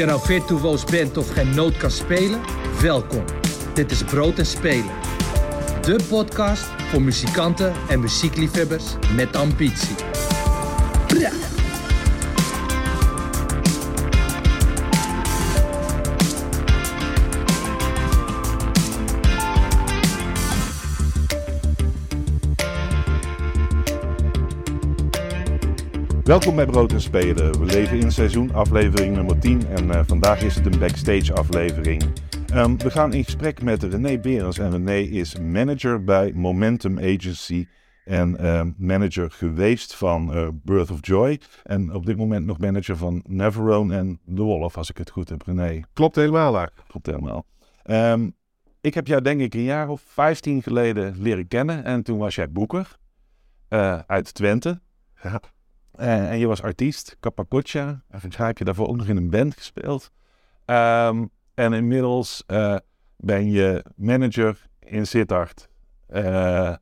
je nou virtuoos bent of geen noot kan spelen, welkom. Dit is Brood en Spelen. De podcast voor muzikanten en muziekliefhebbers met ambitie. Welkom bij Brood en Spelen. We leven in seizoen aflevering nummer 10 en eh, vandaag is het een backstage aflevering. Ehm, we gaan in gesprek met René Berens en René is manager bij Momentum Agency en ehm, manager geweest van eh, Birth of Joy en op dit moment nog manager van Neverone en The Wolf als ik het goed heb René. Klopt helemaal daar. Klopt helemaal. Ehm, ik heb jou denk ik een jaar of 15 geleden leren kennen en toen was jij boeker eh, uit Twente. Ja. Eh, en je was artiest, Capacoccia. En mij heb je daarvoor ook nog in een band gespeeld. Ehm, en inmiddels eh, ben je manager in Sittard. Eh,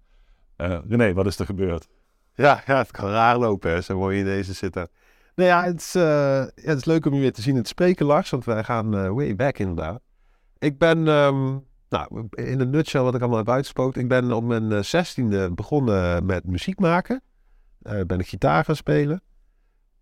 René, wat is er gebeurd? Ja, ja, het kan raar lopen, hè, zo mooi in deze zitten. Nou ja het, is, ja, het is leuk om je weer te zien in het spreken, Lars, want wij gaan way back inderdaad. Ik ben, ehm, nou, in een nutshell wat ik allemaal heb uitgesproken. Ik ben op mijn zestiende begonnen met muziek maken. Eh, ben ik gitaar gaan spelen.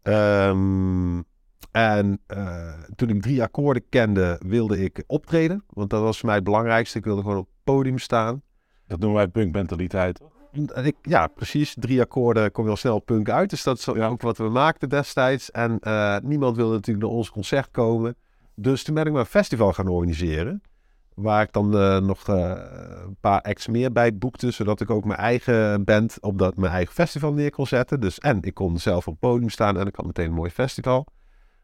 Ehm, en eh, toen ik drie akkoorden kende, wilde ik optreden. Want dat was voor mij het belangrijkste. Ik wilde gewoon op het podium staan. Dat noemen wij punkmentaliteit. En Ik, ja, precies. Drie akkoorden kom je al snel punk uit. Dus dat is ook wat we maakten destijds. En eh, niemand wilde natuurlijk naar ons concert komen. Dus toen ben ik maar een festival gaan organiseren. Waar ik dan eh, nog eh, een paar acts meer bij boekte. Zodat ik ook mijn eigen band op dat, mijn eigen festival neer kon zetten. Dus, en ik kon zelf op het podium staan en ik had meteen een mooi festival.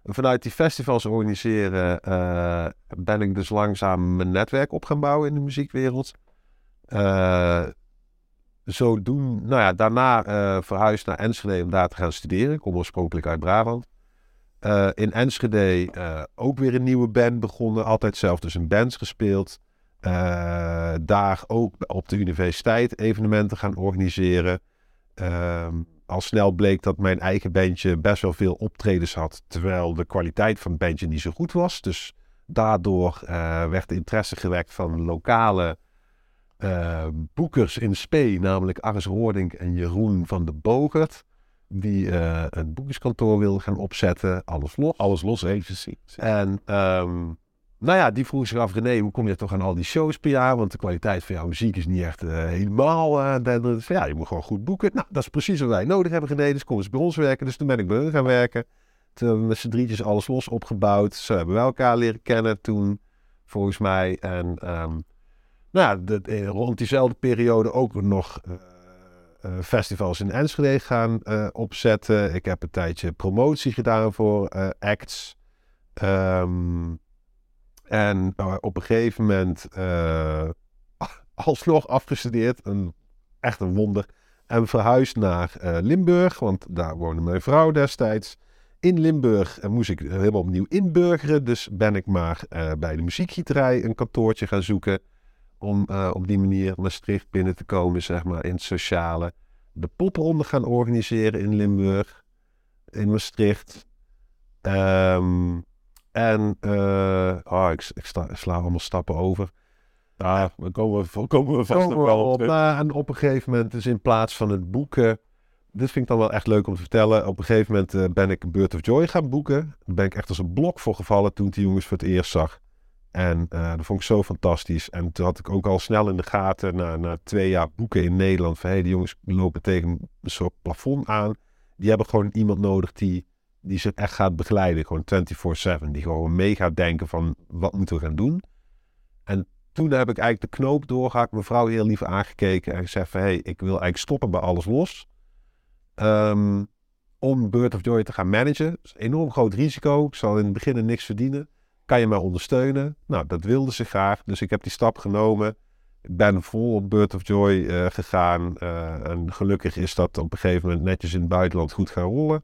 En vanuit die festivals organiseren eh, ben ik dus langzaam mijn netwerk op gaan bouwen in de muziekwereld. Eh zo doen, nou ja, daarna verhuisd naar Enschede om daar te gaan studeren. Ik kom oorspronkelijk uit Brabant. Eh, in Enschede eh, ook weer een nieuwe band begonnen. Altijd zelf dus in bands gespeeld. Eh, daar ook op de universiteit evenementen gaan organiseren. Ehm, al snel bleek dat mijn eigen bandje best wel veel optredens had. Terwijl de kwaliteit van het bandje niet zo goed was. Dus daardoor werd de interesse gewekt van lokale boekers in Spee, namelijk Aris Hoordink en Jeroen van de Bogert, die eh, een boekerskantoor wilden gaan opzetten, alles los. Alles los agency. En ehm, nou ja, die vroeg zich af, René, hoe kom je toch aan al die shows per jaar? Want de kwaliteit van jouw muziek is niet echt eh, helemaal uh, denderend. Van, ja, je moet gewoon goed boeken. Nou, dat is precies wat wij nodig hebben, René. Dus kom eens bij ons werken. Dus toen ben ik bij hun gaan werken. Toen hebben we met z'n drietjes alles los opgebouwd. Zo hebben we elkaar leren kennen toen, volgens mij. En ehm, nou de- eh, rond diezelfde periode ook nog eh, eh, festivals in Enschede gaan eh, opzetten. Ik heb een tijdje promotie gedaan voor eh, acts. Ehm, en eh, op een gegeven moment eh alsnog afgestudeerd. Een, echt een wonder. En verhuisd naar eh, Limburg, want daar woonde mijn vrouw destijds. In Limburg eh, moest ik helemaal opnieuw inburgeren. Dus ben ik maar eh, bij de muziekgieterij een kantoortje gaan zoeken. Om eh, op die manier Maastricht binnen te komen, zeg maar, in het sociale. De popronde gaan organiseren in Limburg, in Maastricht. Ehm, en eh, oh, ik, ik sta, sla allemaal stappen over. Ja, we komen, we komen we vast nog Komen we wel op. nou, en op een gegeven moment, dus in plaats van het boeken. Dit vind ik dan wel echt leuk om te vertellen. Op een gegeven moment eh, ben ik Birth of Joy gaan boeken. Daar ben ik echt als een blok voor gevallen toen ik die jongens voor het eerst zag. En eh, dat vond ik zo fantastisch. En toen had ik ook al snel in de gaten, na, na twee jaar boeken in Nederland, van hey, die jongens lopen tegen een soort plafond aan. Die hebben gewoon iemand nodig die, die ze echt gaat begeleiden. Gewoon 24-7. Die gewoon mee gaat denken van, wat moeten we gaan doen? En toen heb ik eigenlijk de knoop doorgehakt, mijn vrouw heel lief aangekeken en gezegd van, hé, hey, ik wil eigenlijk stoppen bij alles los. Ehm, om Bird of Joy te gaan managen. Enorm groot risico. Ik zal in het begin niks verdienen. Kan je mij ondersteunen? Nou, dat wilde ze graag. Dus ik heb die stap genomen. Ik ben vol op Bird of Joy eh, gegaan. eh, en gelukkig is dat op een gegeven moment netjes in het buitenland goed gaan rollen.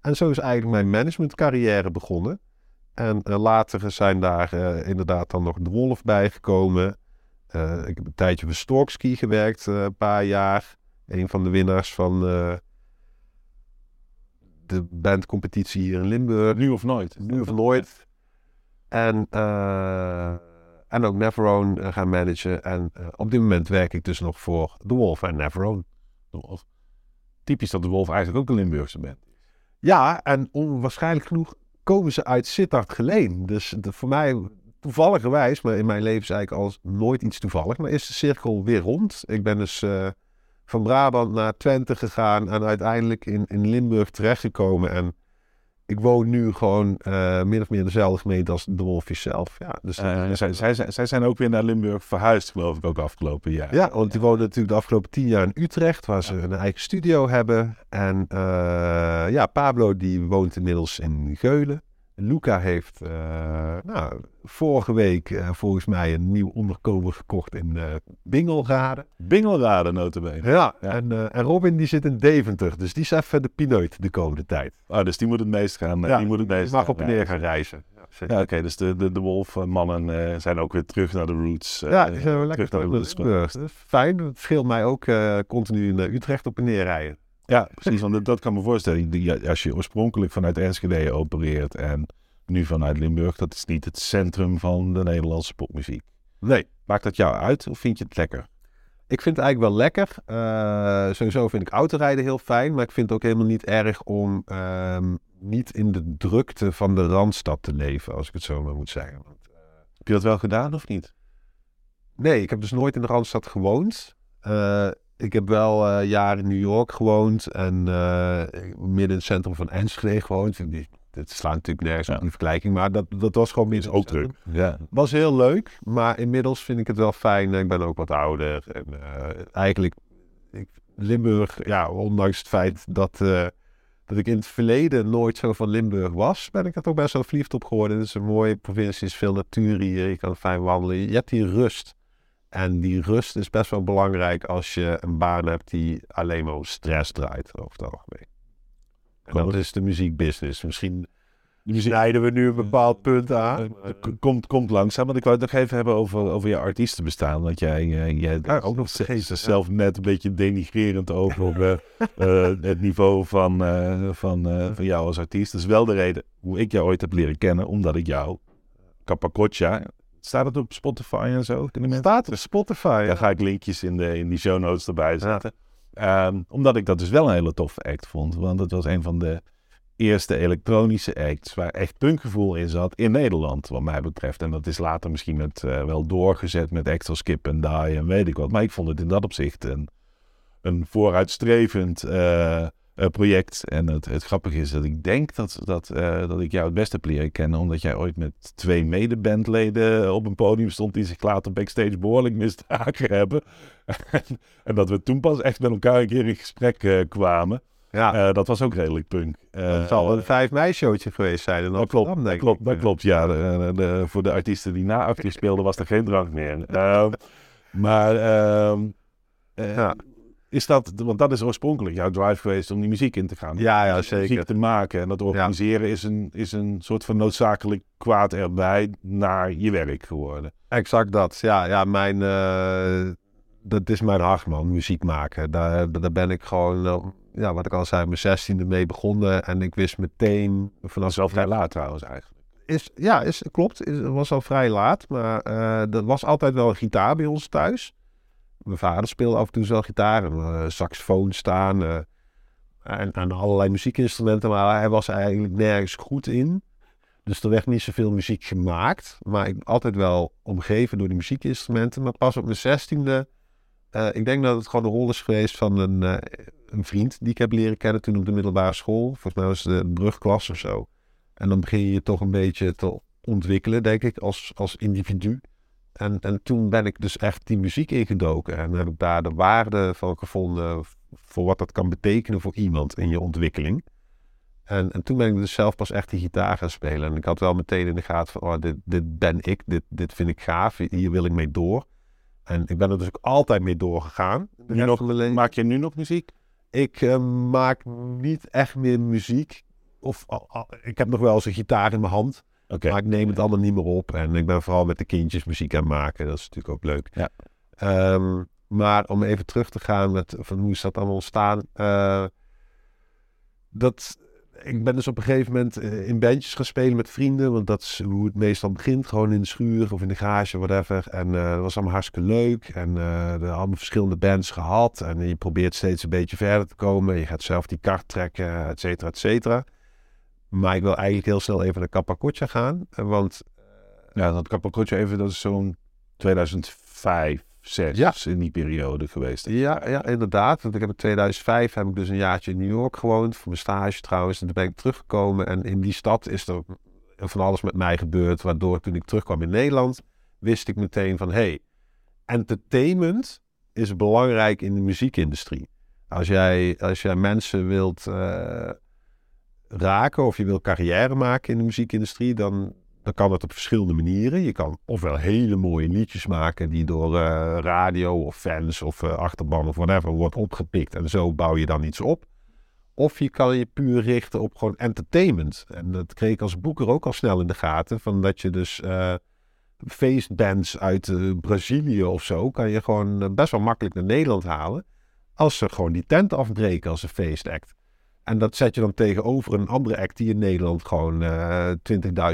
En zo is eigenlijk mijn managementcarrière begonnen. En eh, later zijn daar inderdaad dan nog de Wolf bijgekomen. Ik heb een tijdje voor Storkski gewerkt, een paar jaar. Een van de winnaars van de bandcompetitie hier in Limburg. Nu of nooit. Nu of nooit. En, eh, en ook Neverone eh, gaan managen. En eh, op dit moment werk ik dus nog voor The Wolf en Neverone. Typisch dat de Wolf eigenlijk ook een Limburgse is. Ja, en onwaarschijnlijk genoeg komen ze uit Sittard Geleen. Dus voor mij toevalligerwijs, maar in mijn leven is eigenlijk als nooit iets toevallig, maar is de cirkel weer rond. Ik ben dus van Brabant naar Twente gegaan en uiteindelijk in, in Limburg terechtgekomen. En ik woon nu gewoon eh, min of meer dezelfde gemeente als de Wolfjes zelf. Ja, dus dat Eh, zij, zij- zij zijn ook weer naar Limburg verhuisd, geloof ik, ook afgelopen jaar. Ja, want die wonen natuurlijk de afgelopen tien jaar in Utrecht, waar ze een eigen studio hebben. En eh, ja, Pablo die woont inmiddels in Geulen. Luca heeft eh, nou, vorige week eh, volgens mij een nieuw onderkomen gekocht in eh Bingelrade. Bingelraden, notabene. Ja, Ja. En, en Robin die zit in Deventer, dus die is even de pineut de komende tijd. Oh, dus die moet het meest gaan. Ja, die moet het meest mag op en neer gaan reizen. Ja, oké, dus de, de, de Wolf-mannen zijn ook weer terug naar de roots. Ja, die zijn wel lekker terug naar de roots. Fijn, het scheelt mij ook continu naar Utrecht op en neer rijden. Ja, precies. Want dat- dat kan me voorstellen. Als je oorspronkelijk vanuit Enschede opereert en nu vanuit Limburg, dat is niet het centrum van de Nederlandse popmuziek. Nee. Maakt dat jou uit of vind je het lekker? Ik vind het eigenlijk wel lekker. Eh, sowieso vind ik autorijden heel fijn. Maar ik vind het ook helemaal niet erg om ehm, niet in de drukte van de Randstad te leven, als ik het zo maar moet zeggen. Want, eh, Heb je dat wel gedaan of niet? nee, ik heb dus nooit in de Randstad gewoond. Ik heb wel eh, jaren in New York gewoond en eh, midden in het centrum van Enschede gewoond. Dit slaat natuurlijk nergens Ja. op die vergelijking, maar dat, dat was gewoon midden in ook druk. Ja. Was heel leuk, maar inmiddels vind ik het wel fijn. Ik ben ook wat ouder. En eh, eigenlijk, ik, Limburg, ja, ondanks het feit dat, dat ik in het verleden nooit zo van Limburg was, ben ik er toch best wel verliefd op geworden. Het is een mooie provincie, is veel natuur hier, je kan fijn wandelen. Je hebt hier rust. En die rust is best wel belangrijk als je een baan hebt die alleen maar om stress draait, over het algemeen. En dat is de muziekbusiness. Misschien snijden we nu een bepaald punt aan. eh, k- komt, komt langzaam. Want ik wou het nog even hebben over, over je artiestenbestaan. Want jij, eh, jij Ja, ook nog vergeten, zelf net een beetje denigrerend over eh, eh, het niveau van, eh, van, eh, van jou als artiest. Dat is wel de reden hoe ik jou ooit heb leren kennen. Omdat ik jou, Capacoccia, staat het op Spotify en zo? Kunnen mensen- Staat op Spotify. Daar ga ik linkjes in, de, in die show notes erbij zetten. Ehm, omdat ik dat dus wel een hele toffe act vond. Want het was een van de eerste elektronische acts waar echt punkgevoel in zat in Nederland, wat mij betreft. En dat is later misschien met, eh, wel doorgezet met acts als Skip en Die en weet ik wat. Maar ik vond het in dat opzicht een, een vooruitstrevend eh, project. En het, het grappige is dat ik denk dat, dat, eh, dat ik jou het beste heb leren kennen, omdat jij ooit met twee medebandleden op een podium stond die zich later backstage behoorlijk misdragen hebben. en, en dat we toen pas echt met elkaar een keer in gesprek eh, kwamen. Ja, Eh, dat was ook redelijk punk. Eh, het zal een 5 mei showtje geweest zijn dat klopt, dat klopt, dat klopt. Ja, de, de- voor de artiesten die na actief speelden was er geen drank meer. Ehm, maar ehm, eh, Ja. Is dat, want dat is oorspronkelijk jouw drive geweest om die muziek in te gaan. Ja, ja, Dus Muziek zeker. te maken en dat organiseren is, een, is een soort van noodzakelijk kwaad erbij naar je werk geworden. Exact dat. Ja, ja mijn, eh, dat is mijn hart, man. Muziek maken. Daar, daar ben ik gewoon, eh, ja, wat ik al zei, mijn zestiende mee begonnen. En ik wist meteen vanaf... wel vrij laat trouwens eigenlijk. Is, ja, is, klopt. Is, was al vrij laat. Maar eh er was altijd wel een gitaar bij ons thuis. Mijn vader speelde af en toe wel gitaar. En eh, saxofoon staan. eh, en, allerlei muziekinstrumenten. Maar hij was eigenlijk nergens goed in. Dus er werd niet zoveel muziek gemaakt. Maar ik altijd wel omgeven door die muziekinstrumenten. Maar pas op mijn zestiende... eh ik denk dat het gewoon een rol is geweest van een, een vriend die ik heb leren kennen toen op de middelbare school. Volgens mij was het de brugklas of zo. En dan begin je je toch een beetje te ontwikkelen, denk ik, als, als individu. En, en toen ben ik dus echt die muziek ingedoken. En heb ik daar de waarde van gevonden voor wat dat kan betekenen voor iemand in je ontwikkeling. En, en toen ben ik dus zelf pas echt die gitaar gaan spelen. En ik had wel meteen in de gaten van, oh, dit, dit ben ik, dit, dit vind ik gaaf, hier wil ik mee door. En ik ben er dus ook altijd mee doorgegaan. Nu nog-. Maak je nu nog muziek? Ik eh, maak niet echt meer muziek. Of ik heb nog wel eens een gitaar in mijn hand. Maar ik neem het allemaal niet meer op. En ik ben vooral met de kindjes muziek aan het maken. Dat is natuurlijk ook leuk. Ja. Ehm, maar om even terug te gaan met van hoe is dat allemaal ontstaan. eh, dat, ik ben dus op een gegeven moment eh, in bandjes gaan spelen met vrienden. Want dat is hoe het meestal begint. Gewoon in de schuur of in de garage, whatever. En eh, dat was allemaal hartstikke leuk. En uh, er allemaal verschillende bands gehad. En je probeert steeds een beetje verder te komen. Je gaat zelf die kart trekken, et cetera, et cetera. Maar ik wil eigenlijk heel snel even naar Capacotja gaan. Want... ja, dat Capacotja even, dat is zo'n 2005 zes ja. in die periode geweest. Ja, ja, inderdaad. Want ik heb in 2005 heb ik dus een jaartje in New York gewoond. Voor mijn stage trouwens. En toen ben ik teruggekomen. En in die stad is er van alles met mij gebeurd. Waardoor toen ik terugkwam in Nederland, wist ik meteen van... hey, entertainment is belangrijk in de muziekindustrie. Als jij, als jij mensen wilt uh, raken of je wilt carrière maken in de muziekindustrie... dan, dan kan het op verschillende manieren. Je kan ofwel hele mooie liedjes maken die door uh, radio of fans of uh, achterban of whatever wordt opgepikt. En zo bouw je dan iets op. Of je kan je puur richten op gewoon entertainment. En dat kreeg ik als boeker ook al snel in de gaten. Van dat je dus uh, feestbands uit Brazilië of zo... kan je gewoon best wel makkelijk naar Nederland halen. Als ze gewoon die tent afbreken als een feestact. En dat zet je dan tegenover een andere act die in Nederland gewoon uh, eh,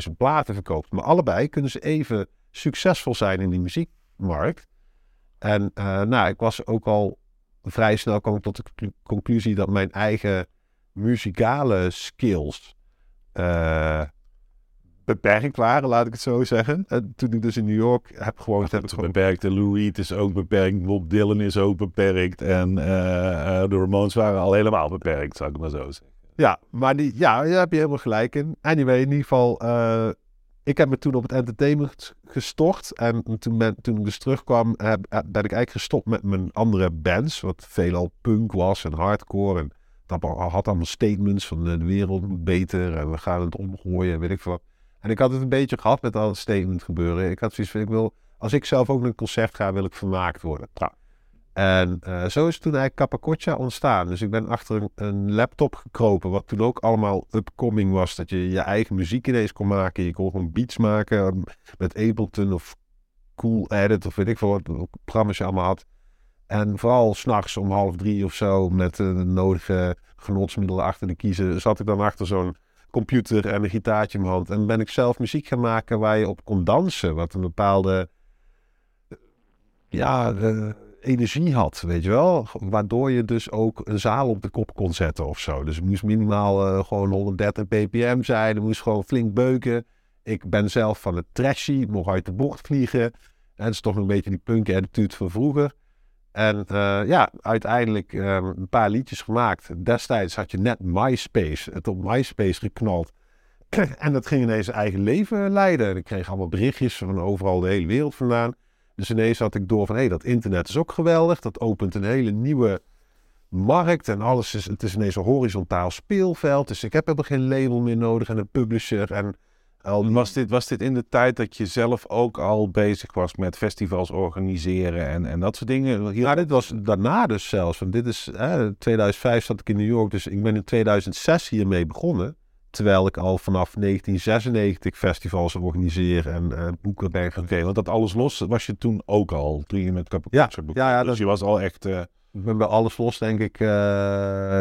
20.000 platen verkoopt. Maar allebei kunnen ze even succesvol zijn in die muziekmarkt. En uh, nou, ik was ook al vrij snel kwam ik tot de conclusie dat mijn eigen muzikale skills uh, beperkt waren, laat ik het zo zeggen. En toen ik dus in New York heb gewoond... Heb ik gewoon... beperkt. Lou Reed is ook beperkt. Bob Dylan is ook beperkt. En uh, de Ramones waren al helemaal beperkt, zou ik maar zo zeggen. Ja, maar die, ja, daar heb je helemaal gelijk in. Anyway, in ieder geval... Uh, ik heb me toen op het entertainment gestort. En toen, ben, toen ik dus terugkwam, heb, ben ik eigenlijk gestopt met mijn andere bands. Wat veelal punk was en hardcore. En dat had allemaal statements van de wereld moet beter. En we gaan het omgooien, weet ik veel en ik had het een beetje gehad met al statement gebeuren. Ik had zoiets van, ik wil, als ik zelf ook naar een concert ga, wil ik vermaakt worden. Nou, en uh, zo is toen eigenlijk Capacoccia ontstaan. Dus ik ben achter een, laptop gekropen, wat toen ook allemaal upcoming was. Dat je je eigen muziek ineens kon maken. Je kon gewoon beats maken eh, met Ableton of Cool Edit of weet ik veel wat programma's je allemaal had. En vooral s'nachts om half drie of zo met de nodige genotsmiddelen achter de kiezen, zat ik dan achter zo'n computer en een gitaartje in mijn hand. En ben ik zelf muziek gaan maken waar je op kon dansen. Wat een bepaalde ja, uh, energie had, weet je wel. Waardoor je dus ook een zaal op de kop kon zetten of zo. Dus het moest minimaal uh, gewoon 130 ppm zijn. Het moest gewoon flink beuken. Ik ben zelf van het trashy, mocht uit de bocht vliegen. En het is toch een beetje die punk attitude van vroeger. En uh, ja, uiteindelijk uh, een paar liedjes gemaakt. Destijds had je net MySpace, het op MySpace geknald. en dat ging ineens eigen leven leiden. Ik kreeg allemaal berichtjes van overal de hele wereld vandaan. Dus ineens had ik door van, hé, hey, dat internet is ook geweldig. Dat opent een hele nieuwe markt en alles is, het is ineens een horizontaal speelveld. Dus ik heb helemaal geen label meer nodig en een publisher en was dit, was dit in de tijd dat je zelf ook al bezig was met festivals organiseren en, en dat soort dingen? Ja, dit was daarna dus zelfs. Want dit is, hè, 2005 zat ik in New York, dus ik ben in 2006 hiermee begonnen. Terwijl ik al vanaf 1996 festivals organiseer en uh, boeken ben okay, want dat alles los was je toen ook al, toen je met Capaccia ja, ja, ja, dus je was al echt... Uh, ben bij alles los, denk ik. Uh,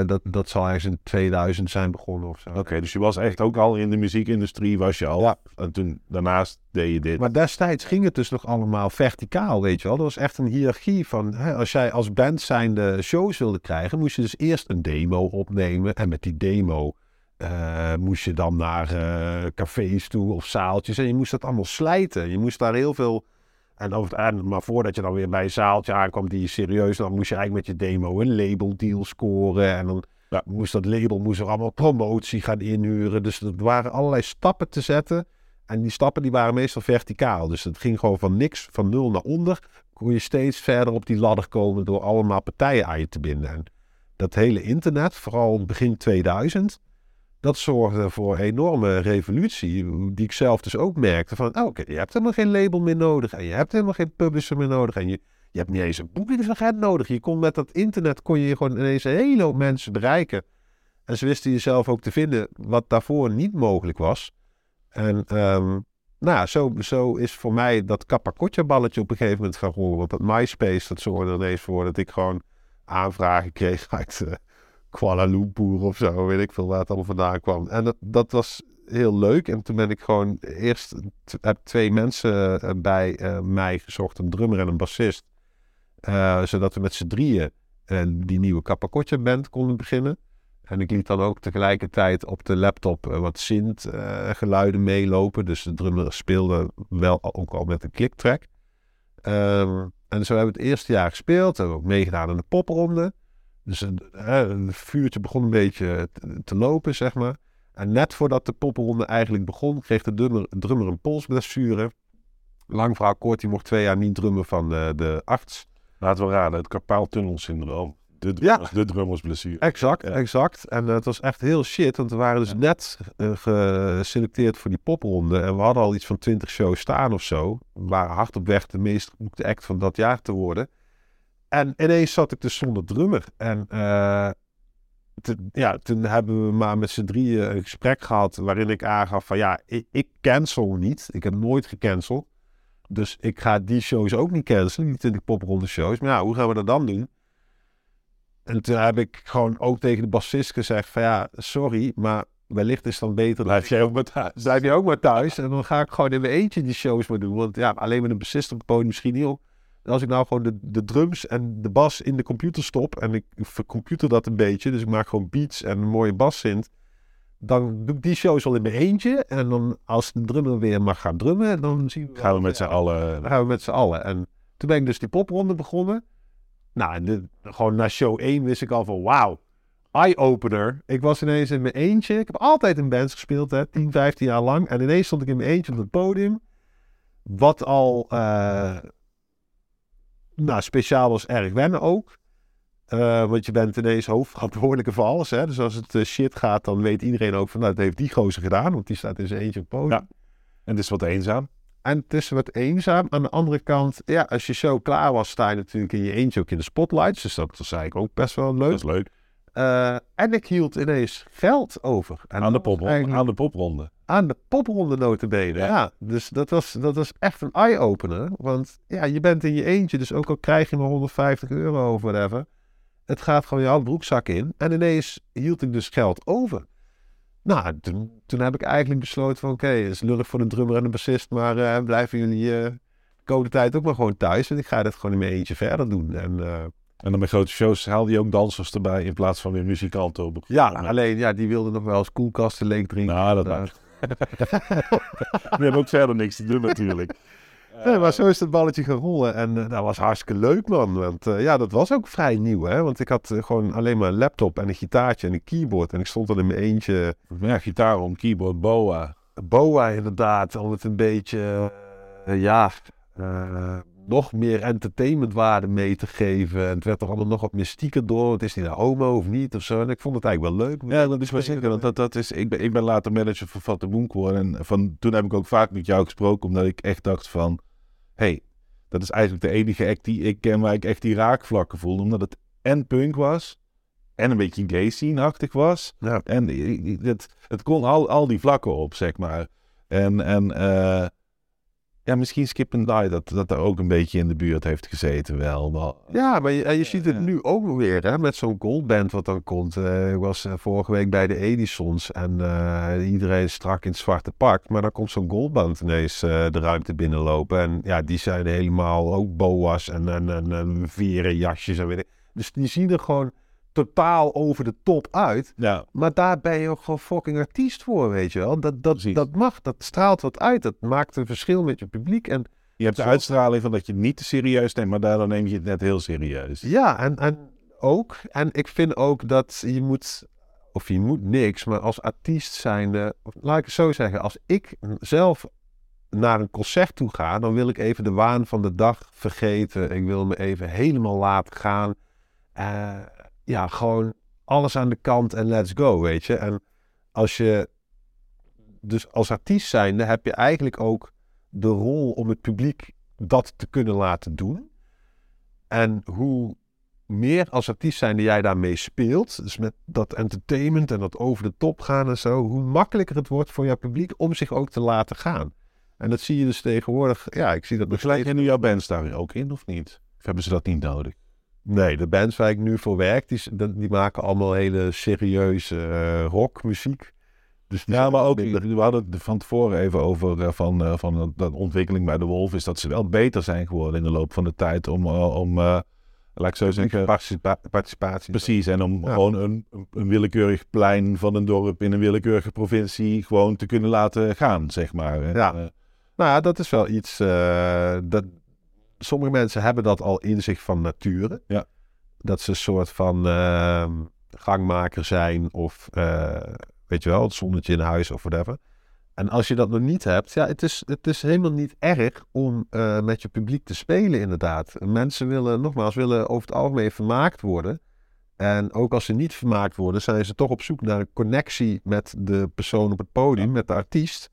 dat, dat zal ergens in 2000 zijn begonnen of zo. Oké, dus je was echt ook al in de muziekindustrie, was je al. Ja. En toen, daarnaast deed je dit. Maar destijds ging het dus nog allemaal verticaal, weet je wel. Er was echt een hiërarchie van, hè, als jij als band zijnde shows wilde krijgen, moest je dus eerst een demo opnemen. En met die demo uh, moest je dan naar uh, cafés toe of zaaltjes. En je moest dat allemaal slijten. Je moest daar heel veel en, over het, maar voordat je dan weer bij een zaaltje aankwam die je serieus, dan moest je eigenlijk met je demo een labeldeal scoren. En dan ja. moest dat label moest er allemaal promotie gaan inhuren. Dus er waren allerlei stappen te zetten. En die stappen die waren meestal verticaal. Dus het ging gewoon van niks, van nul naar onder. Kon je steeds verder op die ladder komen door allemaal partijen aan je te binden. En dat hele internet, vooral begin 2000, dat zorgde voor een enorme revolutie, die ik zelf dus ook merkte. Van, oh, oké, je hebt helemaal geen label meer nodig en je hebt helemaal geen publisher meer nodig en je, je hebt niet eens een boekingsagent nodig. Je kon met dat internet kon je gewoon ineens een hele hoop mensen bereiken. En ze wisten jezelf ook te vinden, wat daarvoor niet mogelijk was. En um, nou, zo, zo is voor mij dat kapakotje balletje op een gegeven moment gaan rollen. Want dat MySpace, dat zorgde ineens voor dat ik gewoon aanvragen kreeg uit... Uh, Kuala Lumpur of zo, weet ik veel waar het allemaal vandaan kwam. En dat, dat was heel leuk. En toen ben ik gewoon eerst heb twee mensen eh, bij eh, mij gezocht, een drummer en een bassist. Eh, zodat we met z'n drieën die nieuwe Capacotja band konden beginnen. En ik liet dan ook tegelijkertijd op de laptop wat synth eh, geluiden meelopen. Dus de drummer speelde wel ook al met een clicktrack. Ehm, en zo hebben we het eerste jaar gespeeld. Hebben we ook meegedaan aan de popronde. Dus een, een vuurtje begon een beetje te, lopen, zeg maar. En net voordat de popronde eigenlijk begon, kreeg de drummer, drummer een polsblessure. Lang verhaal kort, die mocht twee jaar niet drummen van de, de arts. Laten we raden, het carpaaltunnelsyndroom. De, Ja. de drummersblessure. Exact, Ja. exact. En eh, het was echt heel shit, want we waren dus Ja. net eh, geselecteerd voor die popronde. En we hadden al iets van 20 shows staan of zo. We waren hard op weg de meest geboekte act van dat jaar te worden. En ineens zat ik dus zonder drummer. En eh, ja, toen hebben we maar met z'n drieën een gesprek gehad waarin ik aangaf van ja, ik, ik cancel niet. Ik heb nooit gecanceld. Dus ik ga die shows ook niet cancelen, die 20 popronde shows. Maar ja, hoe gaan we dat dan doen? En toen heb ik gewoon ook tegen de bassist gezegd van ja, sorry, maar wellicht is het dan beter... Blijf jij ook maar thuis. Blijf je ook maar thuis. En dan ga ik gewoon in mijn eentje die shows maar doen. Want ja, alleen met een bassist op podium misschien niet op. Als ik nou gewoon de, de drums en de bas in de computer stop. En ik vercomputer dat een beetje. Dus ik maak gewoon beats en een mooie bassynth. Dan doe ik die shows al in mijn eentje. En dan als de drummer weer mag gaan drummen. Dan zien we Gaan we met z'n allen... dan gaan we met z'n allen. En toen ben ik dus die popronde begonnen. Nou, en de, gewoon na show 1 wist ik al van wauw. Eye-opener. Ik was ineens in mijn eentje. Ik heb altijd in bands gespeeld, hè, 10, 15 jaar lang. En ineens stond ik in mijn eentje op het podium. Wat al eh, nou, speciaal was, erg wennen ook. Eh, want je bent ineens hoofdverantwoordelijke voor alles. Hè? Dus als het eh, shit gaat, dan weet iedereen ook van... Nou, dat heeft die gozer gedaan, want die staat in zijn eentje op podium. Ja. En het is wat eenzaam. En het is wat eenzaam. Aan de andere kant, ja, als je show klaar was, sta je natuurlijk in je eentje ook in de spotlights. Dus dat was eigenlijk ook best wel leuk. Dat is leuk. Eh, en ik hield ineens geld over. En Aan de, dat eigenlijk aan de popronde. aan de popronde notabene. Ja. Ja. dus dat was, dat was echt een eye-opener. Want ja, je bent in je eentje, dus ook al krijg je maar 150 euro of whatever. Het gaat gewoon je broekzak in. En ineens hield ik dus geld over. Nou, toen, toen heb ik eigenlijk besloten van... Oké, het is lullig voor de drummer en de bassist... maar eh, blijven jullie eh, de komende tijd ook maar gewoon thuis. En ik ga dit gewoon in mijn eentje verder doen. En En dan bij grote shows haalde je ook dansers erbij in plaats van weer muzikanten op. ja, alleen ja, die wilden nog wel eens koelkasten leeg drinken. Nou, dat mag. We hebben ook verder niks te doen natuurlijk. Nee, maar zo is het balletje gaan rollen. En eh, dat was hartstikke leuk, man. Want eh, ja, dat was ook vrij nieuw, hè. Want ik had eh, gewoon alleen maar een laptop en een gitaartje en een keyboard. En ik stond dan in mijn eentje. Ja, gitaar om, keyboard, boa. Boa inderdaad, om het een beetje, ja, nog meer entertainmentwaarde mee te geven. En het werd toch allemaal nog wat mystieker door. Het is die nou homo of niet of zo. En ik vond het eigenlijk wel leuk. Ja, dat is wel zeker. Want dat, dat is, ik, ben, ik ben later manager van Vatte geworden. En van, toen heb ik ook vaak met jou gesproken, omdat ik echt dacht van... hey, dat is eigenlijk de enige act die ik ken waar ik echt die raakvlakken voelde. Omdat het en punk was, en een beetje gay scene-achtig was. Ja. En het, het kon al, al die vlakken op, zeg maar. En, en eh, ja, misschien Skip and Die, dat, dat daar ook een beetje in de buurt heeft gezeten wel. Maar, Ja, maar je, je ziet het Ja. nu ook weer hè, met zo'n goldband wat dan komt. Eh, ik was eh, vorige week bij de Edisons en eh, iedereen strak in het zwarte pak. Maar dan komt zo'n goldband ineens de ruimte binnenlopen. En ja, die zijn helemaal ook boa's en, en, en, en veren jasjes en weet ik. Dus die zien er gewoon totaal over de top uit. ja, Maar daar ben je ook gewoon fucking artiest voor, weet je wel. Dat, dat, Precies. dat mag, dat straalt wat uit. Dat maakt een verschil met je publiek. En je hebt de Zo. uitstraling van dat je het niet te serieus neemt, maar daardoor neem je het net heel serieus. Ja, en, en ook. En ik vind ook dat je moet, of je moet niks, maar als artiest zijnde, laat ik het zo zeggen, als ik zelf naar een concert toe ga, dan wil ik even de waan van de dag vergeten. Ik wil me even helemaal laten gaan. Eh, ja, gewoon alles aan de kant en let's go, weet je. En als je, dus als artiest zijnde, heb je eigenlijk ook de rol om het publiek dat te kunnen laten doen. En hoe meer als artiest zijnde jij daarmee speelt, dus met dat entertainment en dat over de top gaan en zo, hoe makkelijker het wordt voor jouw publiek om zich ook te laten gaan. En dat zie je dus tegenwoordig, ja, ik zie dat nog Begeleid steeds. jij nu jouw bands daar ook in of niet? Of hebben ze dat niet nodig? Nee, de bands waar ik nu voor werk, die, die maken allemaal hele serieuze eh, rockmuziek. Dus Ja, maar ook, minder- we hadden het van tevoren even over eh, van, eh, van de- ontwikkeling bij de Wolf, is dat ze wel beter zijn geworden in de loop van de tijd om, om laat ik zo zeggen, participa- participatie. precies, en om Ja. gewoon een, een- willekeurig plein van een dorp in een willekeurige provincie gewoon te kunnen laten gaan, zeg maar. Ja. Nou ja, dat is wel iets. dat, sommige mensen hebben dat al in zich van nature. Ja. Dat ze een soort van ehm, gangmaker zijn of eh, weet je wel, het zonnetje in huis of whatever. En als je dat nog niet hebt, ja, het is, het is helemaal niet erg om eh, met je publiek te spelen, inderdaad. Mensen willen, nogmaals, willen over het algemeen vermaakt worden. En ook als ze niet vermaakt worden, zijn ze toch op zoek naar een connectie met de persoon op het podium, met de artiest.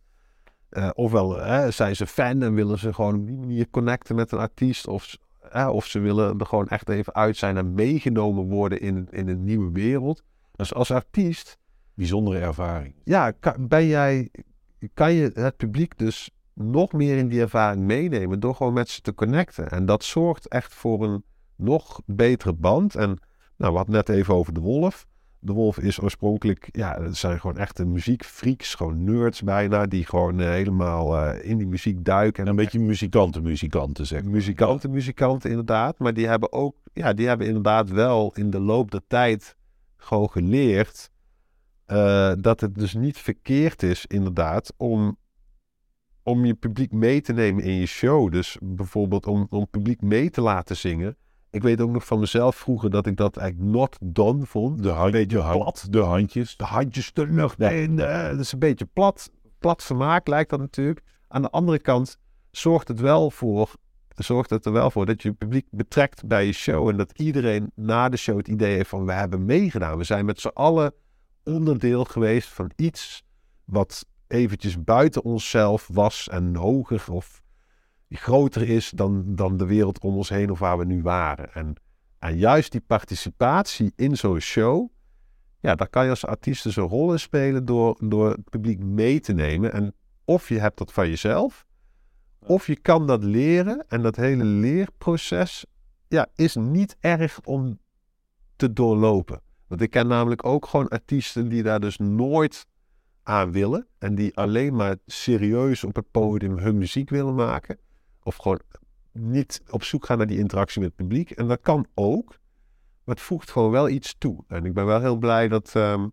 Eh, ofwel hè, zijn ze fan en willen ze gewoon op die manier connecten met een artiest. Of, hè, of ze willen er gewoon echt even uit zijn en meegenomen worden in, in een nieuwe wereld. Dus als artiest, bijzondere ervaring. ja, kan, ben jij, kan je het publiek dus nog meer in die ervaring meenemen door gewoon met ze te connecten. En dat zorgt echt voor een nog betere band. En nou, we hadden net even over de Wolf. De Wolf is oorspronkelijk, ja, het zijn gewoon echte muziekfreaks, gewoon nerds bijna, die gewoon eh, helemaal eh, in die muziek duiken. En een beetje muzikanten, muzikanten, zeg maar. muzikanten, muzikanten inderdaad. Maar die hebben ook, ja, die hebben inderdaad wel in de loop der tijd gewoon geleerd eh, dat het dus niet verkeerd is, inderdaad, om, om je publiek mee te nemen in je show. Dus bijvoorbeeld om, om publiek mee te laten zingen. Ik weet ook nog van mezelf vroeger dat ik dat eigenlijk not done vond. De, hand, de, hand- plat. de handjes. De handjes er nog in. eh, dat is een beetje plat, plat vermaak lijkt dat natuurlijk. Aan de andere kant zorgt het wel voor, zorgt het er wel voor dat je het publiek betrekt bij je show. En dat iedereen na de show het idee heeft van we hebben meegedaan. We zijn met z'n allen onderdeel geweest van iets wat eventjes buiten onszelf was en hoger of groter is dan, dan de wereld om ons heen of waar we nu waren. En, en juist die participatie in zo'n show, ja, daar kan je als artiest dus een rol in spelen door, door het publiek mee te nemen. En of je hebt dat van jezelf, of je kan dat leren. En dat hele leerproces ja, is niet erg om te doorlopen. Want ik ken namelijk ook gewoon artiesten die daar dus nooit aan willen. En die alleen maar serieus op het podium hun muziek willen maken. Of gewoon niet op zoek gaan naar die interactie met het publiek. En dat kan ook. Maar het voegt gewoon wel iets toe. En ik ben wel heel blij dat, ehm,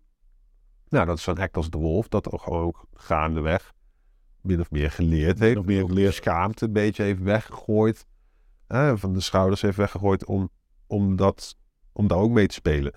nou, dat zo'n act als De Wolf dat ook ook gaandeweg min of meer geleerd heeft. of meer Ook geleerd. Schaamte een beetje heeft weggegooid. van de schouders heeft weggegooid om, om, dat, om daar ook mee te spelen.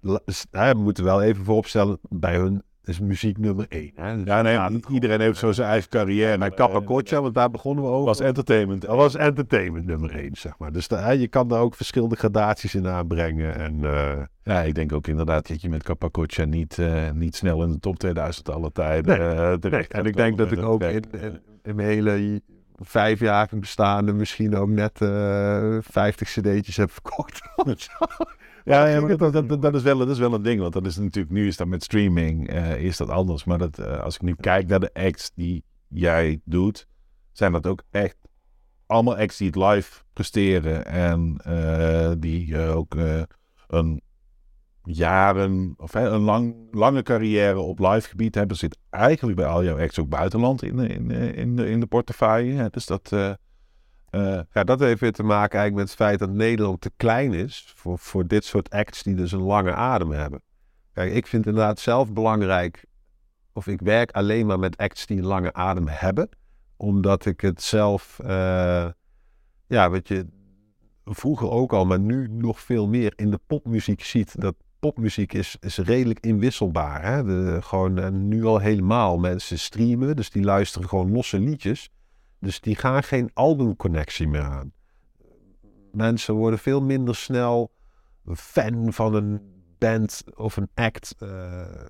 La- we moeten wel even vooropstellen, bij hun is muziek nummer één. Hè? Dus Ja, nee, het iedereen heeft zo zijn eigen carrière. naar Capacoccia, want daar begonnen we over. was entertainment. Dat was entertainment nummer één, zeg maar. Dus daar- je kan daar ook verschillende gradaties in aanbrengen. En eh, Ja, ik denk ook inderdaad dat je met Capacoccia niet, eh, niet snel in de top 2000 alle tijden Nee, eh, terecht en ik denk dat ik ook in, in, in mijn hele vijfjarige bestaande misschien ook net eh 50 cd'tjes heb verkocht. Ja, ja maar dat, dat, is wel, dat is wel een ding. Want dat is natuurlijk, nu is dat met streaming eh, is dat anders. Maar dat, eh, als ik nu kijk naar de acts die jij doet, zijn dat ook echt allemaal acts die het live presteren. En eh, die ook een jaren, of een lang, lange carrière op live gebied hebben. Zit eigenlijk bij al jouw acts ook buitenland in, de- in, de- in, de, in de portefeuille. hè. Dus dat... eh, Ja, dat heeft weer te maken eigenlijk met het feit dat Nederland te klein is voor, voor dit soort acts die dus een lange adem hebben. Kijk, ik vind inderdaad zelf belangrijk, of ik werk alleen maar met acts die een lange adem hebben, omdat ik het zelf, eh, ja, weet je, vroeger ook al, maar nu nog veel meer in de popmuziek ziet. Dat popmuziek is, is redelijk inwisselbaar. Hè? De, gewoon eh, nu al helemaal. Mensen streamen, dus die luisteren gewoon losse liedjes. Dus die gaan geen albumconnectie meer aan. Mensen worden veel minder snel fan van een band of een act. eh,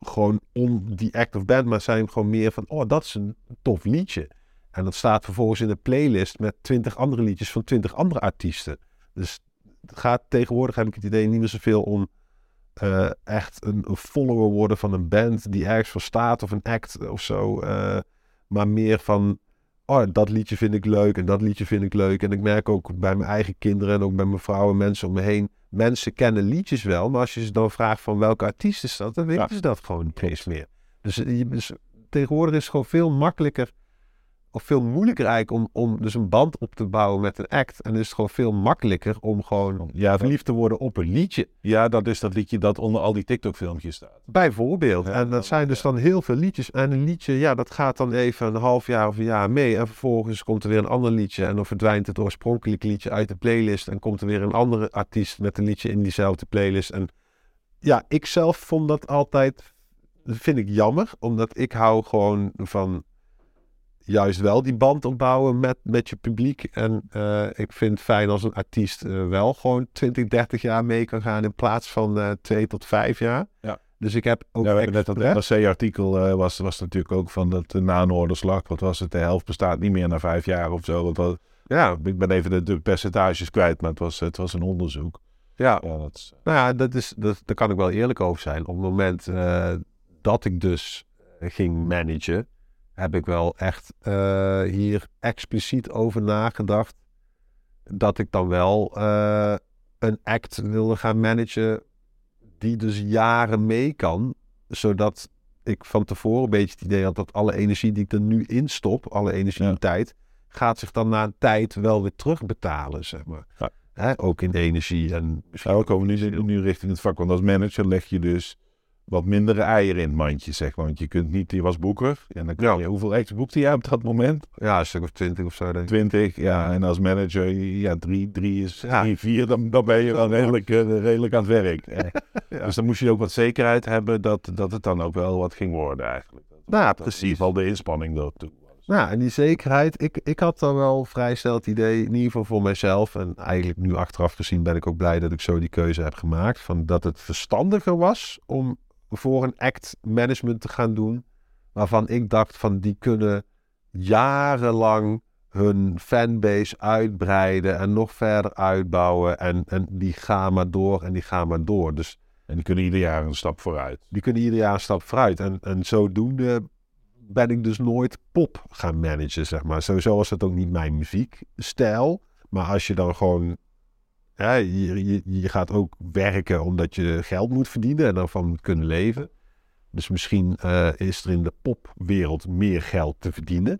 gewoon om die act of band, maar zijn gewoon meer van: oh, dat is een tof liedje. En dat staat vervolgens in een playlist met twintig andere liedjes van twintig andere artiesten. Dus het gaat tegenwoordig, heb ik het idee, niet meer zoveel om eh, echt een, follower worden van een band die ergens voor staat of een act of zo. eh, maar meer van, oh, dat liedje vind ik leuk en dat liedje vind ik leuk. En ik merk ook bij mijn eigen kinderen en ook bij mijn vrouw en mensen om me heen. Mensen kennen liedjes wel, maar als je ze dan vraagt van welke artiest is dat, dan weten Ja. ze dat gewoon niet eens meer. Dus, eh, dus tegenwoordig is het gewoon veel makkelijker of veel moeilijker eigenlijk om, om dus een band op te bouwen met een act. En is het gewoon veel makkelijker om gewoon Ja, verliefd te worden op een liedje. ja, dat is dat liedje dat onder al die TikTok-filmpjes staat. Bijvoorbeeld. Ja, en dat dat- zijn dus dan heel veel liedjes. En een liedje, ja, dat gaat dan even een half jaar of een jaar mee. En vervolgens komt er weer een ander liedje. En dan verdwijnt het oorspronkelijke liedje uit de playlist. En komt er weer een andere artiest met een liedje in diezelfde playlist. En ja, ik zelf vond dat altijd, dat vind ik jammer. Omdat ik hou gewoon van juist wel die band opbouwen met, met je publiek. En eh, ik vind het fijn als een artiest eh, wel gewoon 20, 30 jaar mee kan gaan in plaats van eh 2 tot 5 jaar. Ja. Dus ik heb ook Ja, we net dat NRC-artikel was, was natuurlijk ook van dat uh, na een oorlogslag, wat was het, de helft bestaat niet meer na vijf jaar of zo. Dat ja, ik ben even de, de percentages kwijt, maar het was, het was een onderzoek. Ja, Ja, dat is, nou ja, dat is, dat, daar kan ik wel eerlijk over zijn. Op het moment dat ik dus ging managen, heb ik wel echt eh, hier expliciet over nagedacht. Dat ik dan wel eh, een act wilde gaan managen die dus jaren mee kan. Zodat ik van tevoren een beetje het idee had dat alle energie die ik er nu in stop, alle energie Ja. en tijd, gaat zich dan na een tijd wel weer terugbetalen, zeg maar. Ja. Hè, ook in energie en nou, we komen nu, nu richting het vak, want als manager leg je dus wat mindere eieren in het mandje, zeg maar. Want je kunt niet, je was boeker, en dan Ja. je, hoeveel acts boekte jij op dat moment? Ja, een stuk of twintig of zo. Denk ik. 20, ja, en als manager, ja, drie, drie is, Ja. drie, vier, dan, dan ben je wel redelijk, eh, redelijk aan het werk. Eh, Ja. Dus dan moest je ook wat zekerheid hebben dat, dat het dan ook wel wat ging worden eigenlijk. Nou ja, precies. geval de inspanning daartoe was. Nou, en die zekerheid, ik, ik had dan wel vrij snel het idee, in ieder geval voor mezelf, en eigenlijk nu achteraf gezien ben ik ook blij dat ik zo die keuze heb gemaakt, van dat het verstandiger was om voor een act management te gaan doen, waarvan ik dacht van die kunnen jarenlang hun fanbase uitbreiden en nog verder uitbouwen en, en die gaan maar door en die gaan maar door. Dus En die kunnen ieder jaar een stap vooruit. die kunnen ieder jaar een stap vooruit. En, en zodoende ben ik dus nooit pop gaan managen, zeg maar. Sowieso was dat ook niet mijn muziekstijl. Maar als je dan gewoon... Ja, je, je, je gaat ook werken omdat je geld moet verdienen en daarvan moet kunnen leven. Dus misschien eh, is er in de popwereld meer geld te verdienen.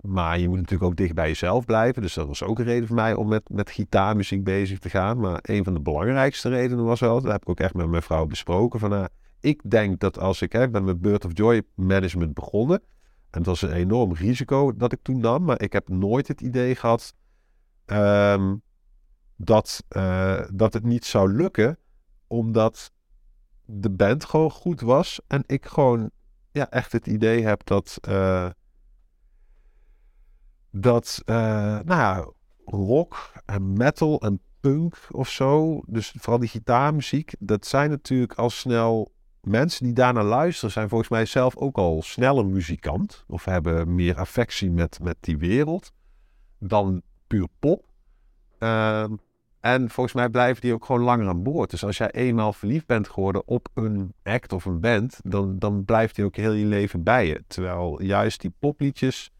Maar je moet natuurlijk ook dicht bij jezelf blijven. Dus dat was ook een reden voor mij om met, met gitaarmuziek bezig te gaan. Maar een van de belangrijkste redenen was wel, dat heb ik ook echt met mijn vrouw besproken. Van, nou, ik denk dat als ik, hè, ik ben met Bird of Joy management begonnen. En het was een enorm risico dat ik toen nam. Maar ik heb nooit het idee gehad ehm, dat, eh, dat het niet zou lukken. Omdat de band gewoon goed was. En ik gewoon ja, echt het idee heb dat... eh, dat, eh, nou ja, rock en metal en punk of zo, dus vooral die gitaarmuziek, dat zijn natuurlijk al snel mensen die daarnaar luisteren, zijn volgens mij zelf ook al sneller muzikant of hebben meer affectie met, met die wereld dan puur pop. Ehm, en volgens mij blijven die ook gewoon langer aan boord. Dus als jij eenmaal verliefd bent geworden op een act of een band, dan, dan blijft die ook heel je leven bij je. Terwijl juist die popliedjes,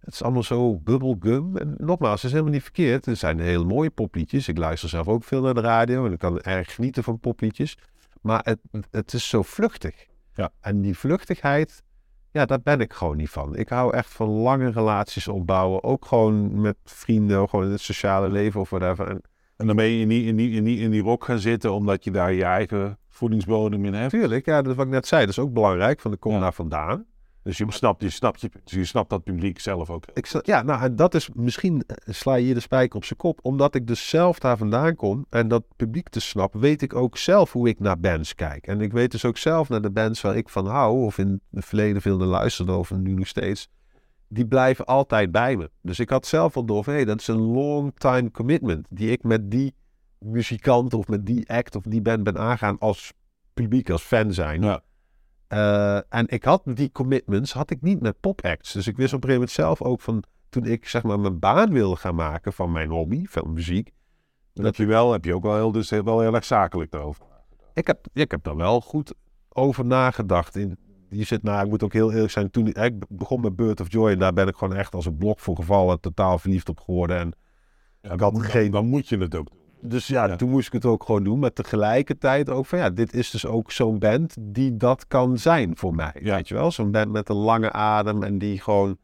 het is allemaal zo bubblegum. En nogmaals, het is helemaal niet verkeerd. Er zijn hele mooie popliedjes. Ik luister zelf ook veel naar de radio en ik kan erg genieten van popliedjes. Maar het, het is zo vluchtig. Ja. En die vluchtigheid, ja, daar ben ik gewoon niet van. Ik hou echt van lange relaties opbouwen. Ook gewoon met vrienden, gewoon in het sociale leven of whatever. En En dan ben je in die, in, die, in, die, in die rock gaan zitten omdat je daar je eigen voedingsbodem in hebt. natuurlijk, ja, dat is wat ik net zei. Dat is ook belangrijk, van de kom Ja. daar vandaan. Dus je snapt, je, snapt, je, je snapt dat publiek zelf ook. Ik, ja, nou, en dat is misschien eh, sla je hier de spijker op zijn kop. Omdat ik dus zelf daar vandaan kom en dat publiek te snappen, weet ik ook zelf hoe ik naar bands kijk. En ik weet dus ook zelf naar de bands waar ik van hou, of in het verleden veel naar luisterde, of nu nog steeds. Die blijven altijd bij me. Dus ik had zelf al door van, dat is een long time commitment. Die ik met die muzikant of met die act of die band ben aangaan als publiek, als fan zijn. Ja. Eh, en ik had die commitments had ik niet met popacts. Dus ik wist op een gegeven moment zelf ook van toen ik zeg maar mijn baan wilde gaan maken van mijn hobby, van muziek. Dat je wel, heb je ook wel heel, dus wel heel erg zakelijk daarover. Ik heb, ik heb daar wel goed over nagedacht. In die zit, nou, ik moet ook heel eerlijk zijn. Toen ik begon met Bird of Joy, en daar ben ik gewoon echt als een blok voor gevallen, totaal verliefd op geworden. En ja, ik had dan, geen... dan moet je het ook doen. Dus ja, toen moest ik het ook gewoon doen. Maar tegelijkertijd ook van ja, dit is dus ook zo'n band die dat kan zijn voor mij. Weet je wel? Zo'n band met een lange adem en die gewoon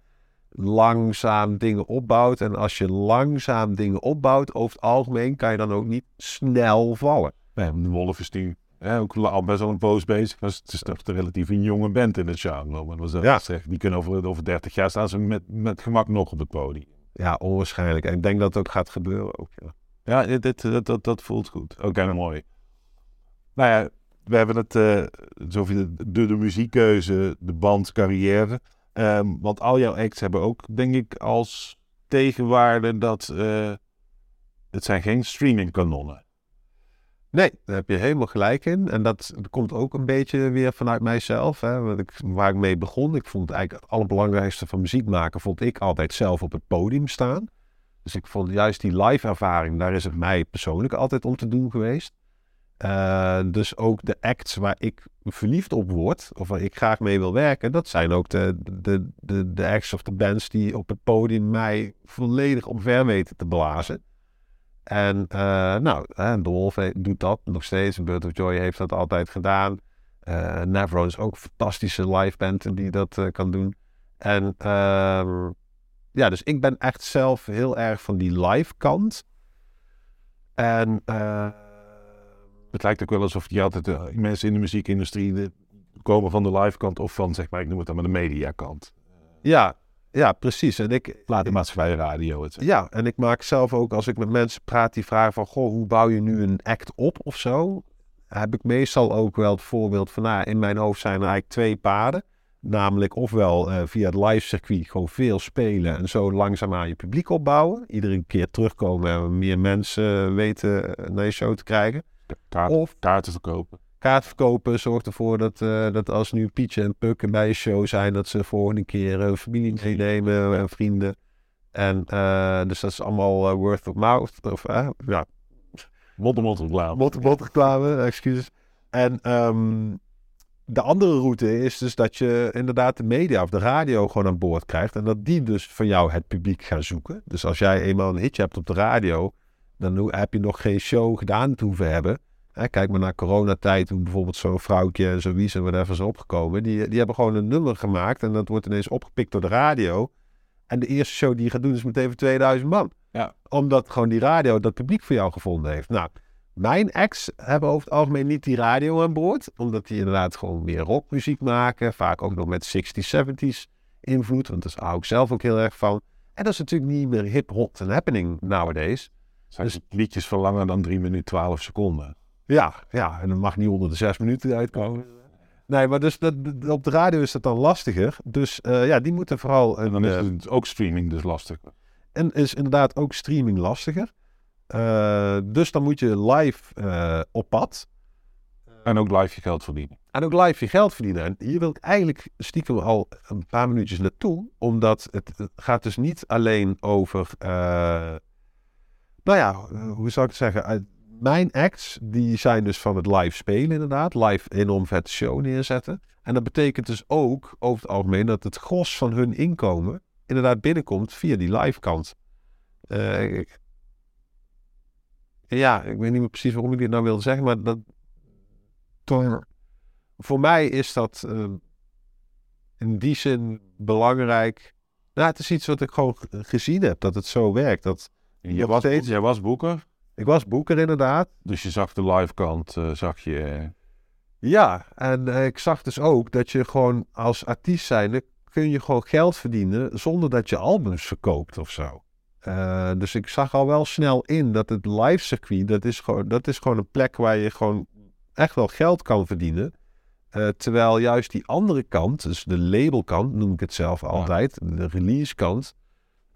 langzaam dingen opbouwt. En als je langzaam dingen opbouwt, over het algemeen kan je dan ook niet snel vallen. Nee, de Wolf is die ja, ook al best wel een poos bezig. Was, het is toch relatief een jonge band in het genre. Maar was ja. Zeg, die kunnen over, over 30 jaar staan ze met, met gemak nog op het podium. Ja, onwaarschijnlijk. En ik denk dat het ook gaat gebeuren ook. Ja, ja dit, dat, dat, dat voelt goed. Oké, okay, mooi. Nou ja, we hebben het uh, zo de, de, de muziekkeuze, de band, carrière. Um, want al jouw acts hebben ook, denk ik, als tegenwaarde dat uh, het zijn geen streamingkanonnen. Nee, daar heb je helemaal gelijk in. En dat komt ook een beetje weer vanuit mijzelf. Hè. Waar ik mee begon. Ik vond eigenlijk het allerbelangrijkste van muziek maken, vond ik altijd zelf op het podium staan. Dus ik vond juist die live ervaring, daar is het mij persoonlijk altijd om te doen geweest. Uh, dus ook de acts waar ik verliefd op word, of waar ik graag mee wil werken, dat zijn ook de, de, de, de acts of de bands die op het podium mij volledig omver weten te blazen. En uh, nou, de Wolf doet dat nog steeds. Bird of Joy heeft dat altijd gedaan. Uh, Navro is ook een fantastische live band die dat uh, kan doen. En uh, ja, dus ik ben echt zelf heel erg van die live kant. En het lijkt ook wel alsof die altijd mensen in de muziekindustrie komen van de live kant of van, zeg maar, ik noem het dan maar de media kant. Ja, ja, precies. En ik, Laat de maatschappij radio het. Ja, en ik maak zelf ook, als ik met mensen praat die vragen van, goh, hoe bouw je nu een act op of zo? Heb ik meestal ook wel het voorbeeld van, nou, in mijn hoofd zijn er eigenlijk twee paden. Namelijk ofwel uh, via het live circuit gewoon veel spelen en zo langzaam aan je publiek opbouwen. Iedere keer terugkomen en meer mensen weten eh, naar je show te krijgen. Kaart, of kaarten verkopen kaartverkopen zorgt ervoor dat, uh, dat als nu Pietje en Puk bij een show zijn, dat ze de volgende keer uh, familie meenemen en vrienden. En uh, dus dat is allemaal word of mouth. Of, ja. Mond-to-mond reclame. Mond-to-mond reclame, excuses. En um, de andere route is dus dat je inderdaad de media of de radio gewoon aan boord krijgt. En dat die dus van jou het publiek gaan zoeken. Dus als jij eenmaal een hitje hebt op de radio, dan heb je nog geen show gedaan te hoeven hebben kijk maar naar coronatijd, toen bijvoorbeeld zo'n vrouwtje en zoiets en whatever is opgekomen. Die, die hebben gewoon een nummer gemaakt en dat wordt ineens opgepikt door de radio. En de eerste show die je gaat doen is meteen voor 2000 man. Ja. Omdat gewoon die radio dat publiek voor jou gevonden heeft. Nou, mijn ex hebben over het algemeen niet die radio aan boord. Omdat die inderdaad gewoon meer rockmuziek maken. Vaak ook nog met 60s, 70s invloed. Want daar hou ik zelf ook heel erg van. En dat is natuurlijk niet meer hip, hot en happening nowadays. Zijn dus, liedjes van langer dan 3 minuten 12 seconden. Ja, ja, en dan mag niet onder de zes minuten uitkomen. Nee, maar dus dat, op de radio is dat dan lastiger. Dus uh, ja, die moeten vooral... En dan is het uh, ook streaming dus lastiger. En is inderdaad ook streaming lastiger. Uh, dus dan moet je live op pad. En ook live je geld verdienen. En ook live je geld verdienen. En hier wil ik eigenlijk stiekem al een paar minuutjes naartoe. Omdat het, het gaat dus niet alleen over... nou ja, hoe zou ik het zeggen mijn acts, die zijn dus van het live spelen inderdaad. Live enorm vette show neerzetten. En dat betekent dus ook over het algemeen dat het gros van hun inkomen inderdaad binnenkomt via die live kant. Uh, ja, ik weet niet meer precies waarom ik dit nou wilde zeggen, maar dat, voor mij is dat uh, in die zin belangrijk. Nou, het is iets wat ik gewoon gezien heb, dat het zo werkt. Dat je was, steeds... jij was boeker? Ik was boeker inderdaad. Dus je zag de live kant, uh, zag je... Eh, ja, en uh, ik zag dus ook dat je gewoon als artiest zijnde kun je gewoon geld verdienen zonder dat je albums verkoopt of zo. Uh, dus ik zag al wel snel in dat het live circuit, dat is gewoon, dat is gewoon een plek waar je gewoon echt wel geld kan verdienen. Uh, terwijl juist die andere kant, dus de labelkant, noem ik het zelf altijd, de release kant,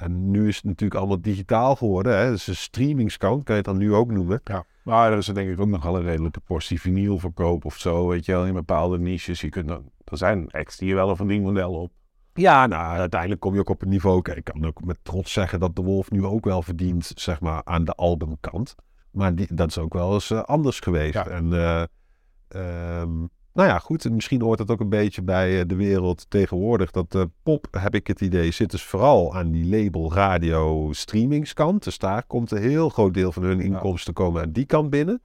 en nu is het natuurlijk allemaal digitaal geworden. Hè? Dus een streamingskant kan je het dan nu ook noemen. Ja. Maar er is denk ik ook nog wel een redelijke portie vinylverkoop of zo. Weet je wel, in bepaalde niches. Je kunt dan, er zijn acts die je wel een verdienmodel op. Ja, nou, uiteindelijk kom je ook op een niveau. Kijk, ik kan ook met trots zeggen dat de Wolf nu ook wel verdient, zeg maar, aan de albumkant. Maar die, dat is ook wel eens uh, anders geweest. En uh, um, nou ja, goed, misschien hoort het ook een beetje bij de wereld tegenwoordig. Dat pop, heb ik het idee, zit dus vooral aan die label radio streamingskant. Dus daar komt een heel groot deel van hun inkomsten komen aan die kant binnen.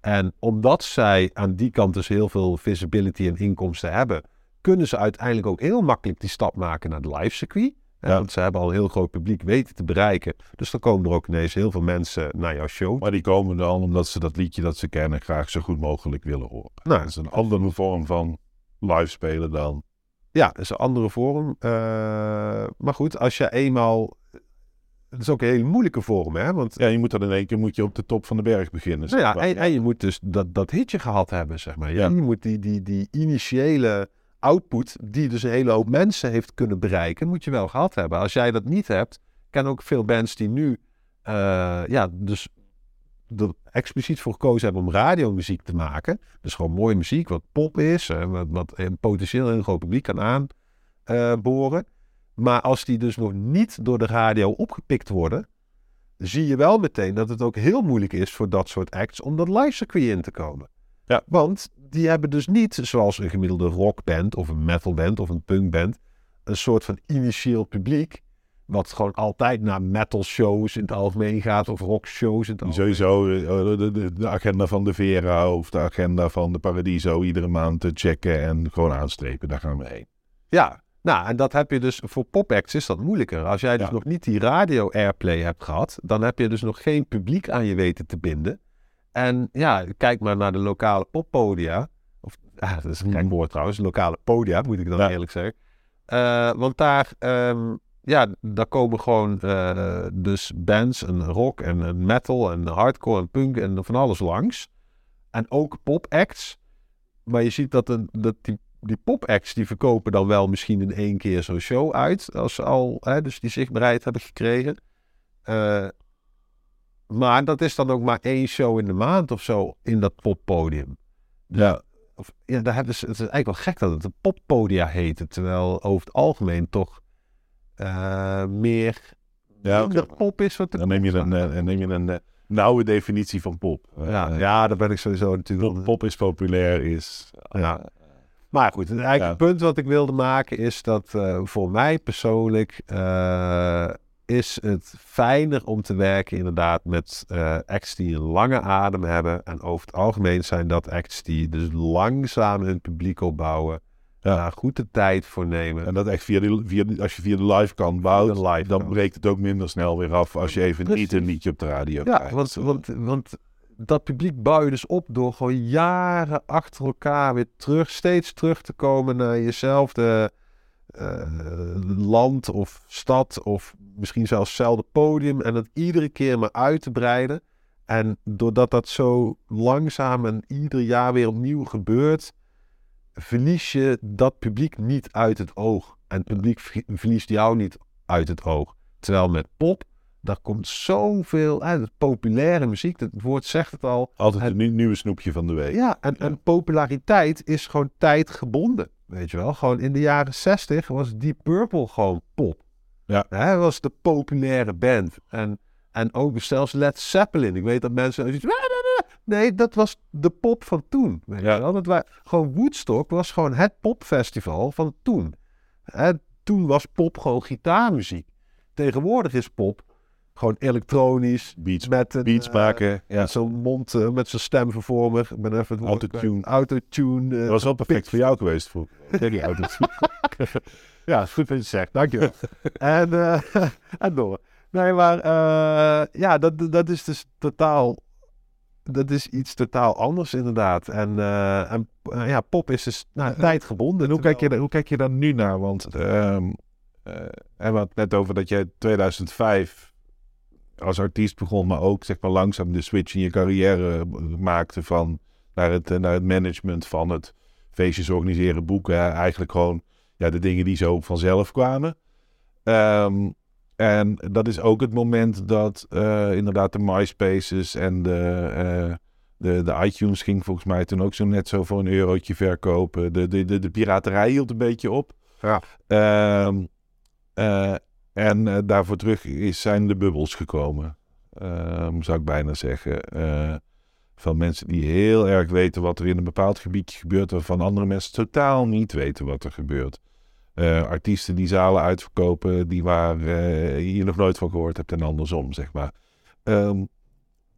En omdat zij aan die kant dus heel veel visibility en inkomsten hebben, kunnen ze uiteindelijk ook heel makkelijk die stap maken naar het live circuit. Ja. Want ze hebben al een heel groot publiek weten te bereiken. Dus dan komen er ook ineens heel veel mensen naar jouw show. Maar die komen dan omdat ze dat liedje dat ze kennen graag zo goed mogelijk willen horen. Nou, dat is een andere vorm van live spelen dan. Ja, dat is een andere vorm. Uh, maar goed, als je eenmaal het is ook een hele moeilijke vorm, hè? Want, ja, je moet dan in één keer moet je op de top van de berg beginnen. Nou ja, en, en, je moet dus dat, dat hitje gehad hebben, zeg maar. Ja. Je moet die, die, die initiële output, die dus een hele hoop mensen heeft kunnen bereiken, moet je wel gehad hebben. Als jij dat niet hebt, ken ook veel bands die nu, uh, ja, dus er expliciet voor gekozen hebben om radiomuziek te maken. Dus gewoon mooie muziek, wat pop is, wat, wat een potentieel een groot publiek kan aanboren. Uh, maar als die dus nog niet door de radio opgepikt worden, zie je wel meteen dat het ook heel moeilijk is voor dat soort acts om dat live circuit in te komen. Ja. Want die hebben dus niet, zoals een gemiddelde rockband of een metalband of een punkband, een soort van initieel publiek. Wat gewoon altijd naar metal shows in het algemeen gaat of rock shows in het algemeen. Sowieso eh, de, de, de, agenda van de Vera of de agenda van de Paradiso iedere maand te checken en gewoon aanstrepen. Daar gaan we heen. Ja, nou, en dat heb je dus voor pop-acts is dat moeilijker. Als jij dus nog niet die radio-airplay hebt gehad, dan heb je dus nog geen publiek aan je weten te binden. En ja, kijk maar naar de lokale poppodia. Of, ah, dat is een gek woord trouwens, lokale podia, moet ik dan eerlijk zeggen. Uh, want daar, um, ja, daar komen gewoon uh, dus bands, en rock en, en metal en hardcore en punk en van alles langs. En ook pop-acts. Maar je ziet dat, een, dat die die pop-acts die verkopen dan wel misschien in één keer zo'n show uit. Als ze al hè, dus die zichtbaarheid hebben gekregen. Uh, maar dat is dan ook maar één show in de maand of zo in dat poppodium. Dus, ja. Of, ja, daar hebben ze, het is eigenlijk wel gek dat het een poppodia heet. Terwijl over het algemeen toch uh, meer ja, okay. pop is. Wat dan neem je een, uh, neem je een nauwe definitie van pop. Ja, ja, daar ben ik sowieso natuurlijk. Pop is populair, is... Ja. Maar goed, het eigenlijk punt wat ik wilde maken is dat voor mij persoonlijk is het fijner om te werken inderdaad met uh, acts die een lange adem hebben. En over het algemeen zijn dat acts die dus langzaam hun publiek opbouwen. Ja. Daar goed de tijd voor nemen. En dat echt via de, via de, als je via de live kan bouwen, dan breekt het ook minder snel weer af als je even niet een liedje op de radio ja, krijgt. Want, want, want dat publiek bouw je dus op door gewoon jaren achter elkaar weer terug, steeds terug te komen naar jezelfde uh, land of stad of misschien zelfs hetzelfde podium en dat iedere keer maar uit te breiden. En doordat dat zo langzaam en ieder jaar weer opnieuw gebeurt, verlies je dat publiek niet uit het oog. En het publiek verliest jou niet uit het oog. Terwijl met pop daar komt zoveel uit. Populaire muziek, het woord zegt het al. Altijd het, een nieuwe snoepje van de week. Ja en, en populariteit is gewoon tijdgebonden. Weet je wel, gewoon in de jaren 60 was Deep Purple gewoon pop. Ja. Hij was de populaire band. En, en ook zelfs Led Zeppelin. Ik weet dat mensen... Nee, dat was de pop van toen. Weet ja. je wel? Dat was, gewoon Woodstock was gewoon het popfestival van toen. Toen was pop gewoon gitaarmuziek. Tegenwoordig is pop gewoon elektronisch. Beats, met een, beats maken. Uh, ja. Zo'n mond, uh, met zo'n stemvervormer. Ik ben even het Autotune. Autotune. Uh, dat was wel perfect voor jou geweest. Voor. die autotune. ja, goed wat je zegt. Dankjewel. en, en door. Nee, maar ja, dat, dat is dus totaal... Dat is iets totaal anders inderdaad. En, en ja, pop is dus nou, tijdgebonden. En hoe, kijk je, hoe kijk je daar nu naar? Want... En we het net over dat jij 2005 als artiest begon, maar ook zeg maar langzaam de switch in je carrière maakte van naar het, naar het management van het feestjes organiseren, boeken. Eigenlijk gewoon ja, de dingen die zo vanzelf kwamen. Um, en dat is ook het moment dat uh, inderdaad de MySpaces en de, uh, de, de iTunes ging volgens mij toen ook zo net zo voor een eurotje verkopen. De, de, de, de piraterij hield een beetje op. Ja. Um, uh, en uh, daarvoor terug is, zijn de bubbels gekomen. Um, zou ik bijna zeggen. Uh, Van mensen die heel erg weten wat er in een bepaald gebiedje gebeurt, waarvan andere mensen totaal niet weten wat er gebeurt. Uh, artiesten die zalen uitverkopen, die waar je nog nooit van gehoord hebt en andersom, zeg maar. Um,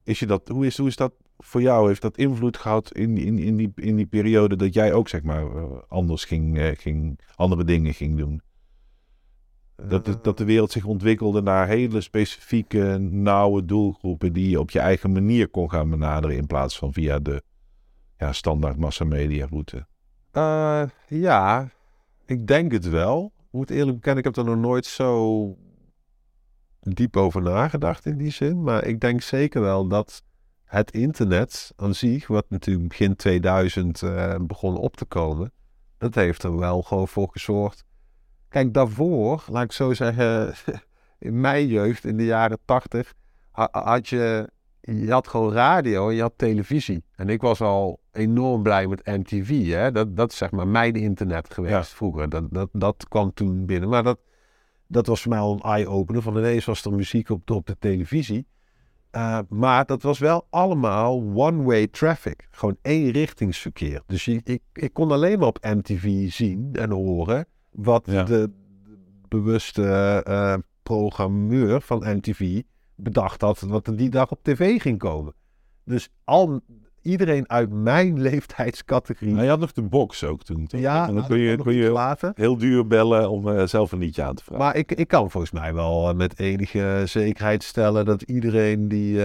is je dat, hoe, is, hoe is dat voor jou? Heeft dat invloed gehad in, in, in, die, in die periode dat jij ook, zeg maar, anders ging, ging, andere dingen ging doen? Dat de, dat de wereld zich ontwikkelde naar hele specifieke, nauwe doelgroepen die je op je eigen manier kon gaan benaderen in plaats van via de ja, standaard massamedia route. Uh, ja, ik denk het wel. Moet eerlijk bekennen, ik heb er nog nooit zo diep over nagedacht in die zin. Maar ik denk zeker wel dat het internet aan zich, wat natuurlijk begin 2000 uh, begon op te komen, dat heeft er wel gewoon voor gezorgd Kijk, daarvoor, laat ik zo zeggen, in mijn jeugd, in de jaren tachtig, had je, je had gewoon radio en je had televisie. En ik was al enorm blij met MTV. Hè? Dat, dat is zeg maar mijn internet geweest vroeger. Dat, dat, dat kwam toen binnen. Maar dat, dat was voor mij al een eye-opener. Van ineens was er muziek op, op de televisie. Uh, maar dat was wel allemaal one-way traffic. Gewoon eenrichtingsverkeer. Dus je, ik, ik kon alleen maar op MTV zien en horen wat de bewuste uh, programmeur van MTV bedacht had wat er die dag op tv ging komen. Dus al, iedereen uit mijn leeftijdscategorie. Nou, je had nog de box ook toen. Toch? Ja, en dan kun je, kun je later. heel duur bellen om uh, zelf een liedje aan te vragen. Maar ik, ik kan volgens mij wel met enige zekerheid stellen dat iedereen die. Uh,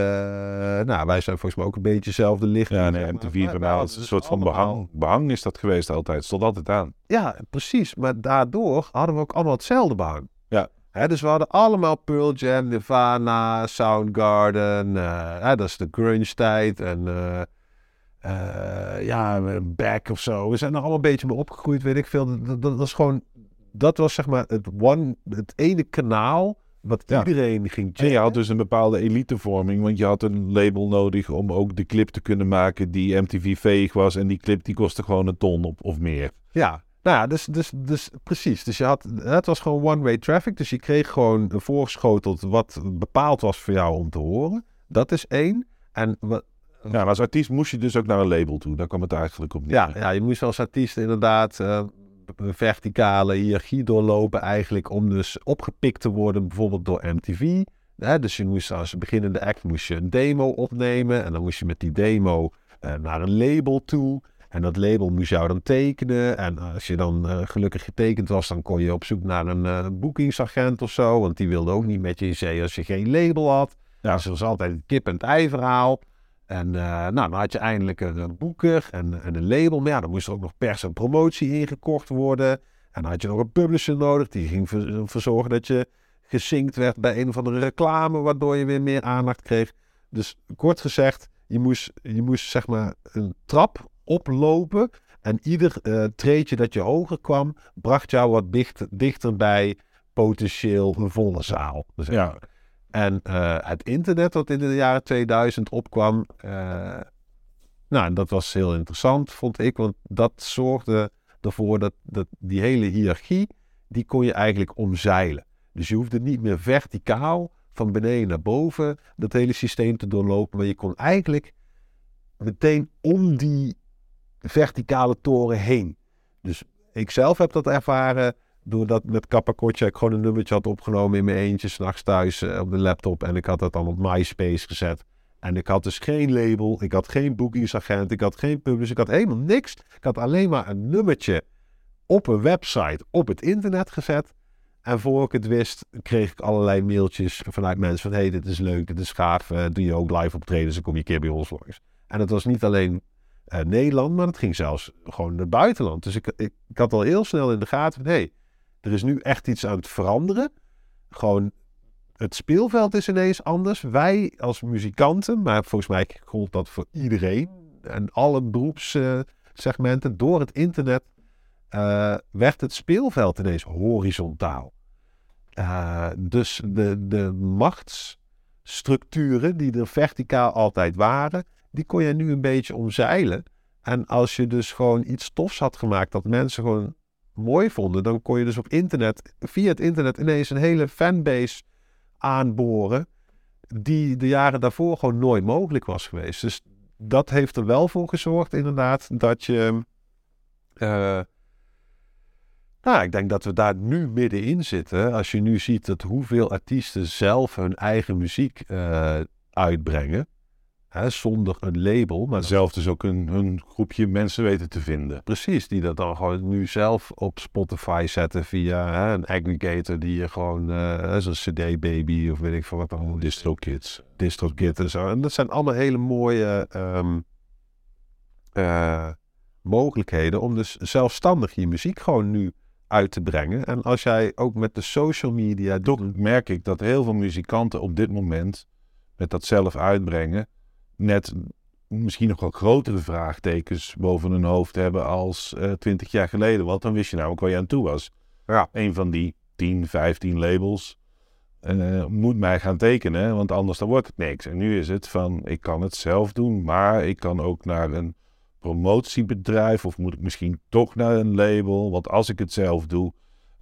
nou, wij zijn volgens mij ook een beetje hetzelfde licht. Ja, nee, MTV van nou, is een soort van behang. Behang is dat geweest altijd. Stond altijd aan. Ja, precies. Maar daardoor hadden we ook allemaal hetzelfde behang. Ja. He, dus we hadden allemaal Pearl Jam, Nirvana, Soundgarden. Uh, dat is de grunge tijd. En uh, ja, back of zo. We zijn er allemaal een beetje mee opgegroeid, weet ik veel. Dat, is gewoon, dat was zeg maar het, one, het ene kanaal wat iedereen ging checken. En je had dus een bepaalde elitevorming, want je had een label nodig om ook de clip te kunnen maken die MTV-veeg was. En die clip die kostte gewoon een ton op, of meer. Ja, nou ja, dus, dus, dus precies. Dus je had, het was gewoon one-way traffic. Dus je kreeg gewoon voorgeschoteld wat bepaald was voor jou om te horen. Dat is één. En wat, ja, maar als artiest moest je dus ook naar een label toe. Daar kwam het eigenlijk op neer. Ja, ja je moest als artiest inderdaad uh, een verticale hiërarchie doorlopen eigenlijk om dus opgepikt te worden bijvoorbeeld door MTV. dus je moest als beginnende act moest je een demo opnemen en dan moest je met die demo uh, naar een label toe. En dat label moest jou dan tekenen. En als je dan uh, gelukkig getekend was, dan kon je op zoek naar een uh, boekingsagent of zo. Want die wilde ook niet met je in zee als je geen label had. Ja, dus was altijd een kip en ei verhaal. En uh, nou, dan had je eindelijk een, boeker en, en, een label. Maar ja, dan moest er ook nog pers en promotie ingekocht worden. En dan had je nog een publisher nodig. Die ging ervoor zorgen dat je gezinkt werd bij een of andere reclame. Waardoor je weer meer aandacht kreeg. Dus kort gezegd, je moest, je moest zeg maar een trap oplopen. En ieder uh, treedje dat je hoger kwam, bracht jou wat dichter, dichter bij potentieel een volle zaal. Dus ja. En uh, het internet dat in de jaren 2000 opkwam, uh, nou, dat was heel interessant, vond ik. Want dat zorgde ervoor dat, dat die hele hiërarchie, die kon je eigenlijk omzeilen. Dus je hoefde niet meer verticaal van beneden naar boven dat hele systeem te doorlopen. Maar je kon eigenlijk meteen om die verticale toren heen. Dus ik zelf heb dat ervaren doordat met Kappa ik gewoon een nummertje had opgenomen in mijn eentje, s'nachts thuis eh, op de laptop. En ik had dat dan op MySpace gezet. En ik had dus geen label, ik had geen boekingsagent, ik had geen publish, ik had helemaal niks. Ik had alleen maar een nummertje op een website op het internet gezet. En voor ik het wist, kreeg ik allerlei mailtjes vanuit mensen van... hey, dit is leuk, dit is gaaf, uh, doe je ook live optreden, dan kom je een keer bij ons langs. En het was niet alleen uh, Nederland, maar het ging zelfs gewoon naar het buitenland. Dus ik, ik, had al heel snel in de gaten van... hey, er is nu echt iets aan het veranderen. Gewoon, het speelveld is ineens anders. Wij als muzikanten, maar volgens mij gold dat voor iedereen en alle beroepssegmenten, door het internet uh, werd het speelveld ineens horizontaal. Uh, dus de, de machtsstructuren die er verticaal altijd waren, die kon je nu een beetje omzeilen. En als je dus gewoon iets tofs had gemaakt dat mensen gewoon mooi vonden, dan kon je dus op internet, via het internet, ineens een hele fanbase aanboren. Die de jaren daarvoor gewoon nooit mogelijk was geweest. Dus dat heeft er wel voor gezorgd, inderdaad, dat je. eh, nou, ik denk dat we daar nu middenin zitten. Als je nu ziet dat hoeveel artiesten zelf hun eigen muziek eh, uitbrengen. Hè, zonder een label. Maar zelf dus ook een, een groepje mensen weten te vinden. Precies, die dat dan gewoon nu zelf op Spotify zetten via hè, een aggregator die je gewoon, eh zo'n CD Baby of weet ik veel wat dan. DistroKids. DistroKit en zo. En dat zijn allemaal hele mooie ehm, eh, mogelijkheden om dus zelfstandig je muziek gewoon nu uit te brengen. En als jij ook met de social media Toch merk ik dat heel veel muzikanten op dit moment met dat zelf uitbrengen net misschien nog wel grotere vraagtekens boven hun hoofd hebben als eh, twintig jaar geleden. Want dan wist je namelijk waar je aan toe was. Ja. Een van die 10, 15 labels eh, moet mij gaan tekenen, want anders dan wordt het niks. En nu is het van, ik kan het zelf doen, maar ik kan ook naar een promotiebedrijf of moet ik misschien toch naar een label. Want als ik het zelf doe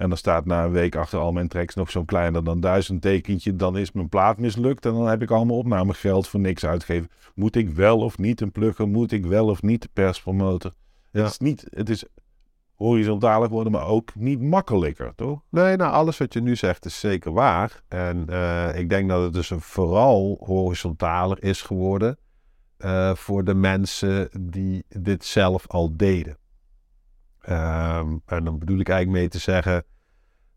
en dan staat na een week achter al mijn tracks nog zo'n kleiner dan duizend tekentje, dan is mijn plaat mislukt en dan heb ik allemaal opnamegeld voor niks uitgegeven. Moet ik wel of niet een plugger? Moet ik wel of niet de perspromotor? Ja. Het is niet, het is horizontaler geworden, maar ook niet makkelijker, toch? Nee, nou, alles wat je nu zegt is zeker waar. En eh, ik denk dat het dus een vooral horizontaler is geworden eh, voor de mensen die dit zelf al deden. Ehm, en dan bedoel ik eigenlijk mee te zeggen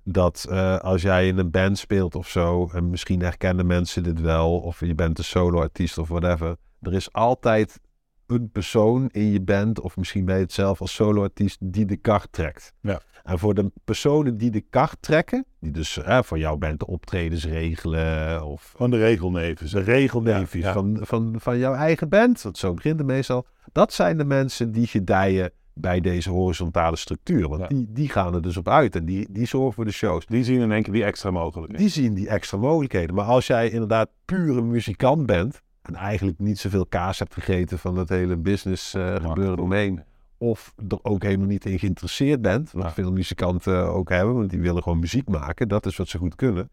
dat eh, als jij in een band speelt of zo, en misschien herkennen mensen dit wel, of je bent een solo-artiest of whatever, er is altijd een persoon in je band, of misschien ben je het zelf als solo-artiest, die de kar trekt. Ja. En voor de personen die de kar trekken, die dus eh, voor jouw band de optredens regelen, of Van de regelneven. de Ja, ja. Van, van, van jouw eigen band, want zo begint het meestal, dat zijn de mensen die gedijen bij deze horizontale structuur. Want Ja. die, die gaan er dus op uit en die, die zorgen voor de shows. Die zien in één keer die extra mogelijkheden. Die zien die extra mogelijkheden. Maar als jij inderdaad pure muzikant bent. En eigenlijk niet zoveel kaas hebt gegeten van het hele business eh, gebeuren omheen. Of er ook helemaal niet in geïnteresseerd bent. Wat Ja. veel muzikanten ook hebben. Want die willen gewoon muziek maken. Dat is wat ze goed kunnen.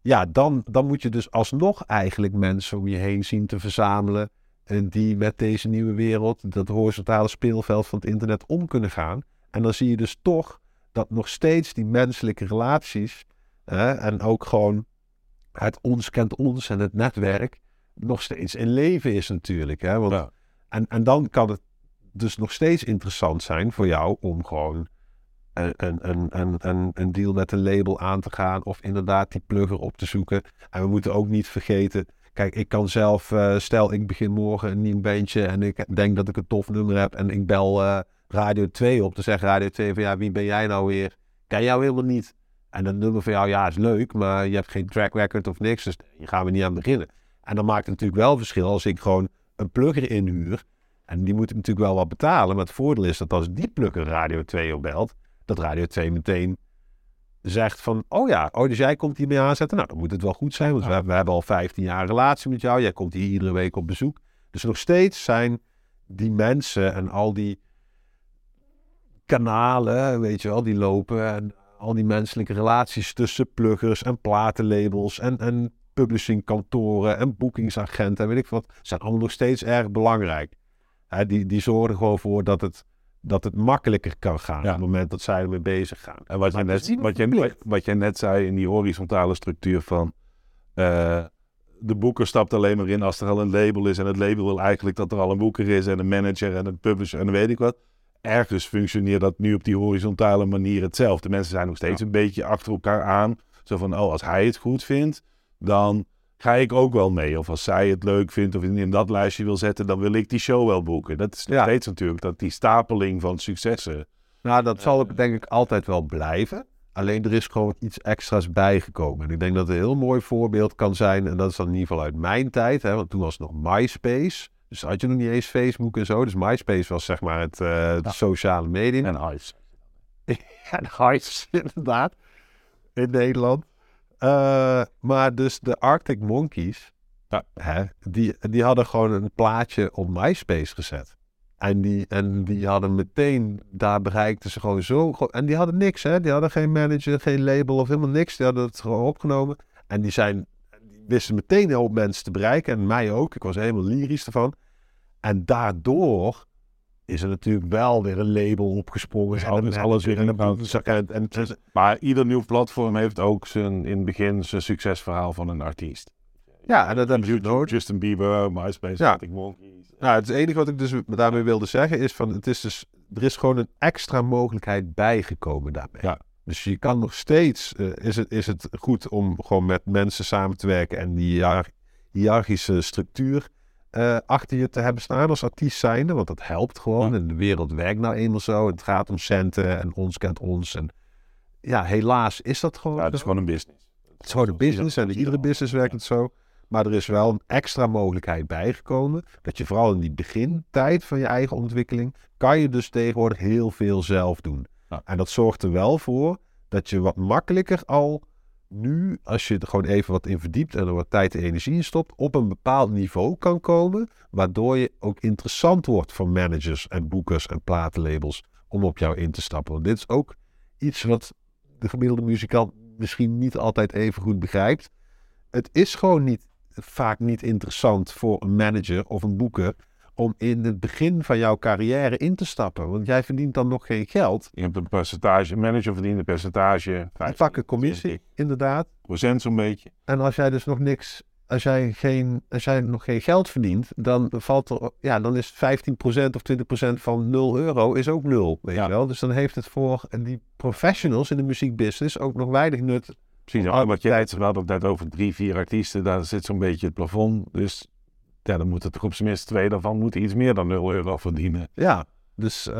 Ja, dan, dan moet je dus alsnog eigenlijk mensen om je heen zien te verzamelen. En die met deze nieuwe wereld, dat horizontale speelveld van het internet om kunnen gaan. En dan zie je dus toch dat nog steeds die menselijke relaties. hè, en ook gewoon het ons kent ons en het netwerk. nog steeds in leven is natuurlijk. Hè? Want, Ja. en, en dan kan het dus nog steeds interessant zijn voor jou om gewoon een, een, een, een, een, een deal met een label aan te gaan. Of inderdaad die plugger op te zoeken. En we moeten ook niet vergeten. Kijk, ik kan zelf, eh, stel ik begin morgen een nieuw bandje en ik denk dat ik een tof nummer heb en ik bel eh, Radio 2 op. Dan zegt Radio 2 van ja, wie ben jij nou weer? Ken jou helemaal niet. En dat nummer van jou, ja, is leuk, maar je hebt geen track record of niks, dus hier gaan we niet aan beginnen. En dan maakt het natuurlijk wel verschil als ik gewoon een plugger inhuur. En die moet ik natuurlijk wel wat betalen. Maar het voordeel is dat als die plugger Radio 2 opbelt, dat Radio 2 meteen zegt van, oh ja, oh, dus jij komt hiermee aanzetten. Nou, dan moet het wel goed zijn, want we, hebben- we hebben al 15 jaar een relatie met jou. Jij komt hier iedere week op bezoek. Dus nog steeds zijn die mensen en al die kanalen, weet je wel, die lopen. En al die menselijke relaties tussen pluggers en platenlabels en, en publishingkantoren en boekingsagenten en weet ik wat, zijn allemaal nog steeds erg belangrijk. Die, die zorgen gewoon voor dat het, dat het makkelijker kan gaan Ja. op het moment dat zij ermee bezig gaan. En wat, je net, wat, je, wat je net zei in die horizontale structuur van... eh, de boeker stapt alleen maar in als er al een label is. En het label wil eigenlijk dat er al een boeker is en een manager en een publisher en dan weet ik wat. Ergens functioneert dat nu op die horizontale manier hetzelfde. Mensen zijn nog steeds een beetje achter elkaar aan. Zo van, oh, als hij het goed vindt, dan ga ik ook wel mee. Of als zij het leuk vindt of in dat lijstje wil zetten, dan wil ik die show wel boeken. Dat is nog Ja. steeds natuurlijk dat die stapeling van successen. Nou, dat zal ook denk ik altijd wel blijven. Alleen er is gewoon iets extra's bijgekomen. En ik denk dat een heel mooi voorbeeld kan zijn, en dat is dan in ieder geval uit mijn tijd, hè, want toen was het nog MySpace. Dus had je nog niet eens Facebook en zo. Dus MySpace was zeg maar het, eh, het sociale medium. En ice. En Hearts, inderdaad. In Nederland. Eh, maar dus de Arctic Monkeys, Ja. hè, die, die hadden gewoon een plaatje op MySpace gezet. En die, en die hadden meteen, daar bereikten ze gewoon zo. En die hadden niks, hè? Die hadden geen manager, geen label of helemaal niks. Die hadden het gewoon opgenomen. En die zijn, die wisten meteen een hoop mensen te bereiken. En mij ook. Ik was helemaal lyrisch ervan. En daardoor is er natuurlijk wel weer een label opgesprongen. Is en alles- een alles weer in de. En, en is- Maar ieder nieuw platform heeft ook zijn, in het begin zijn succesverhaal van een artiest. ja, en dat hebben ze nodig. Justin Bieber, MySpace, Ja. Monkeys. Nou, het enige wat ik dus daarmee wilde zeggen is van het is dus er is gewoon een extra mogelijkheid bijgekomen daarmee. Ja. Dus je kan nog steeds eh, is, het, is het goed om gewoon met mensen samen te werken en die hiër- hiërarchische structuur eh, achter je te hebben staan als artiest zijnde, want dat helpt gewoon. En de wereld werkt nou eenmaal zo. Het gaat om centen en ons kent ons. En ja, helaas is dat gewoon. Ja, het is gewoon een business. Het is gewoon een business en in iedere business werkt het zo. Maar er is wel een extra mogelijkheid bijgekomen. Dat je vooral in die begintijd van je eigen ontwikkeling. kan je dus tegenwoordig heel veel zelf doen. Ja. En dat zorgt er wel voor dat je wat makkelijker al nu, als je er gewoon even wat in verdiept en er wat tijd en energie in stopt, op een bepaald niveau kan komen. Waardoor je ook interessant wordt voor managers en boekers en platenlabels om op jou in te stappen. Want dit is ook iets wat de gemiddelde muzikant misschien niet altijd even goed begrijpt. Het is gewoon niet, vaak niet interessant voor een manager of een boeker om in het begin van jouw carrière in te stappen. Want jij verdient dan nog geen geld. Je hebt een percentage, een manager verdient een percentage. Die 15, pakken commissie, inderdaad. procent zo'n beetje. En als jij dus nog niks, als jij, geen, als jij nog geen geld verdient, dan valt er, ja, dan is 15% of 20% van 0 euro is ook 0. Weet Ja. je wel? Dus dan heeft het voor die professionals in de muziekbusiness ook nog weinig nut. Precies, wat je hadden het net over drie, vier artiesten, daar zit zo'n beetje het plafond. Dus ja, dan moet het toch op zijn minst twee daarvan iets meer dan 0 euro verdienen. Ja, dus, eh,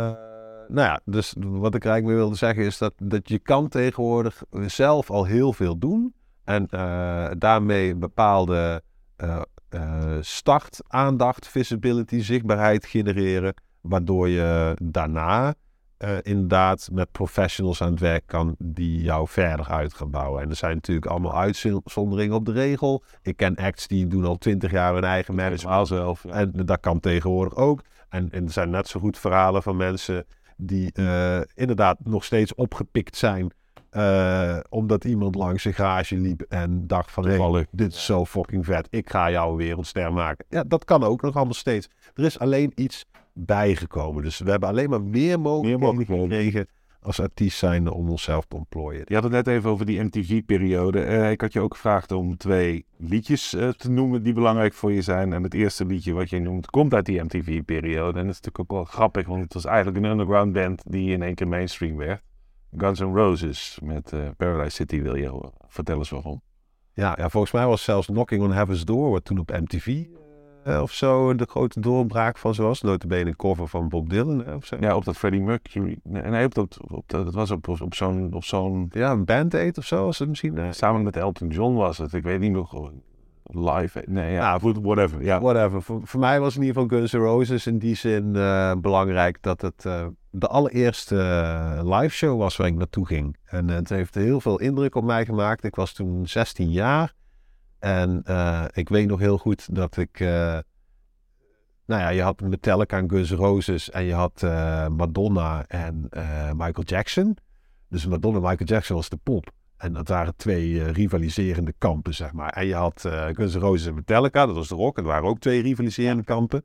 nou ja, dus wat ik eigenlijk mee wilde zeggen is dat, dat je kan tegenwoordig zelf al heel veel doen. En eh, daarmee bepaalde eh, eh, start, aandacht, visibility, zichtbaarheid genereren. Waardoor je daarna eh, inderdaad met professionals aan het werk kan die jou verder uit gaan bouwen. En er zijn natuurlijk allemaal uitzonderingen op de regel. Ik ken acts die doen al twintig jaar hun eigen management. Zelf. ja. En dat kan tegenwoordig ook. En, en er zijn net zo goed verhalen van mensen die eh, inderdaad nog steeds opgepikt zijn. eh, omdat iemand langs een garage liep en dacht van... Hey, dit is zo fucking vet. Ik ga jou een wereldster maken. Ja, dat kan ook nog allemaal steeds. Er is alleen iets bijgekomen. Dus we hebben alleen maar meer mogelijkheden gekregen als artiest zijnde om onszelf te ontplooien. Je had het net even over die MTV-periode. Eh, ik had je ook gevraagd om twee liedjes eh, te noemen die belangrijk voor je zijn. En het eerste liedje wat je noemt komt uit die MTV-periode. En dat is natuurlijk ook wel grappig, want het was eigenlijk een underground band die in één keer mainstream werd. Guns N' Roses met eh, Paradise City wil je horen. Vertel eens waarom. Ja, ja, volgens mij was zelfs Knocking on Heaven's Door, wat toen op MTV eh, of zo de grote doorbraak van zoals. Notabene een cover van Bob Dylan hè, of zo. Ja, op dat Freddie Mercury. Nee, op dat, op dat, dat was op, op zo'n, op zo'n... Ja, een Band Aid of zo was het misschien. eh, Samen met Elton John was het. Ik weet niet meer. gewoon Live. Nee, ja. Goed, whatever. Ja. Whatever. Voor, voor mij was in ieder geval Guns N' Roses in die zin eh, belangrijk dat het eh, de allereerste eh, live show was waar ik naartoe ging. En eh, het heeft heel veel indruk op mij gemaakt. Ik was toen 16 jaar. En eh, ik weet nog heel goed dat ik... eh, nou ja, je had Metallica en Guns N' Roses en je had eh, Madonna en Michael Jackson. Dus Madonna en Michael Jackson was de pop. En dat waren twee rivaliserende kampen, zeg maar. En je had Guns N' Roses en Metallica, dat was de rock. En er waren ook twee rivaliserende kampen.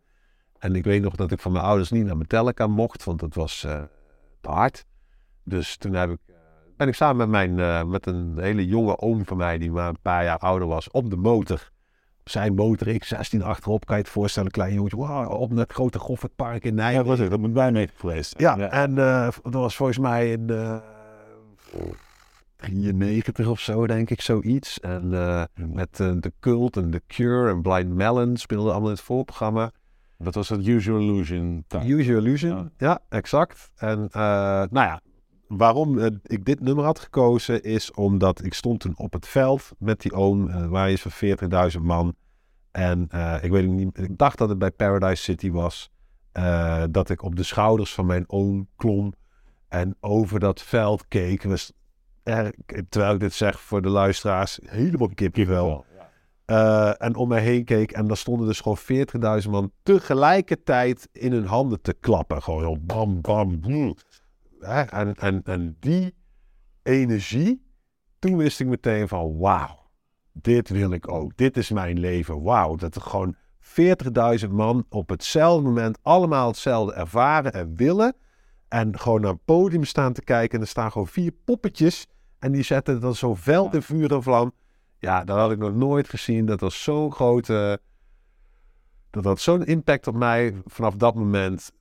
En ik weet nog dat ik van mijn ouders niet naar Metallica mocht, want dat was te hard. Dus toen heb ik, ben ik samen met, mijn, eh, met een hele jonge oom van mij, die maar een paar jaar ouder was, op de motor. Op zijn motor, ik 16 achterop, kan je het voorstellen, een klein jongetje. Wow, op het grote Goffertpark in Ja, Nijmegen. dat was het. Dat moet bij mee geweest Ja, en eh, dat was volgens mij in eh 93 of zo, denk ik, zoiets. En eh, met eh, The Cult en The Cure en Blind Melon speelden allemaal in het voorprogramma. Dat was het Usual Illusion. Your Illusion, ja, exact. En eh, nou ja, waarom eh, ik dit nummer had gekozen is omdat ik stond toen op het veld met die oom, eh, waar is van 40.000 man. En eh, ik weet niet, ik dacht dat het bij Paradise City was. dat ik op de schouders van mijn oom klom en over dat veld keek. Was er, terwijl ik dit zeg voor de luisteraars, helemaal kippenvel. Ja. En om mij heen keek en daar stonden dus gewoon 40.000 man tegelijkertijd in hun handen te klappen. Gewoon bam, bam, boem. Hè, En, en, en die energie, toen wist ik meteen van wauw, dit wil ik ook. Dit is mijn leven. Wauw, dat er gewoon 40.000 man op hetzelfde moment allemaal hetzelfde ervaren en willen. En gewoon naar het podium staan te kijken. En er staan gewoon vier poppetjes. En die zetten dan zo veld in vuur en vlam. Ja, dat had ik nog nooit gezien. Dat was zo'n grote... Dat had zo'n impact op mij vanaf dat moment.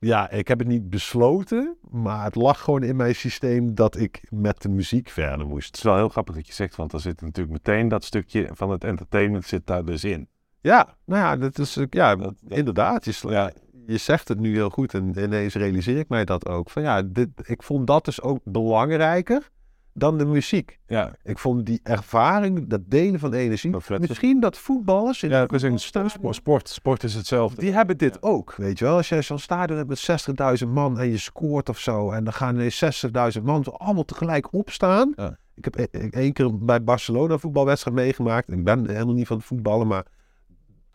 Ja, ik heb het niet besloten. Maar het lag gewoon in mijn systeem dat ik met de muziek verder moest. Het is wel heel grappig dat je zegt, want er zit natuurlijk meteen dat stukje van het entertainment zit daar dus in. Ja, nou ja, dat is, ja, Dat- dat- inderdaad. Je, Ja. je zegt het nu heel goed en ineens realiseer ik mij dat ook. Van ja, dit, ik vond dat dus ook belangrijker dan de muziek. Ja, Ik vond die ervaring, dat delen van energie. Dat vet. Misschien dat voetballers in ja was in sport, sport. Sport is hetzelfde. die hebben dit ook, weet je wel. Als jij zo'n stadion hebt met 60.000 man en je scoort of zo... en dan gaan ineens 60.000 man allemaal tegelijk opstaan. Ja. Ik heb e- e- één keer bij Barcelona voetbalwedstrijd meegemaakt. Ik ben helemaal niet van het voetballen, maar...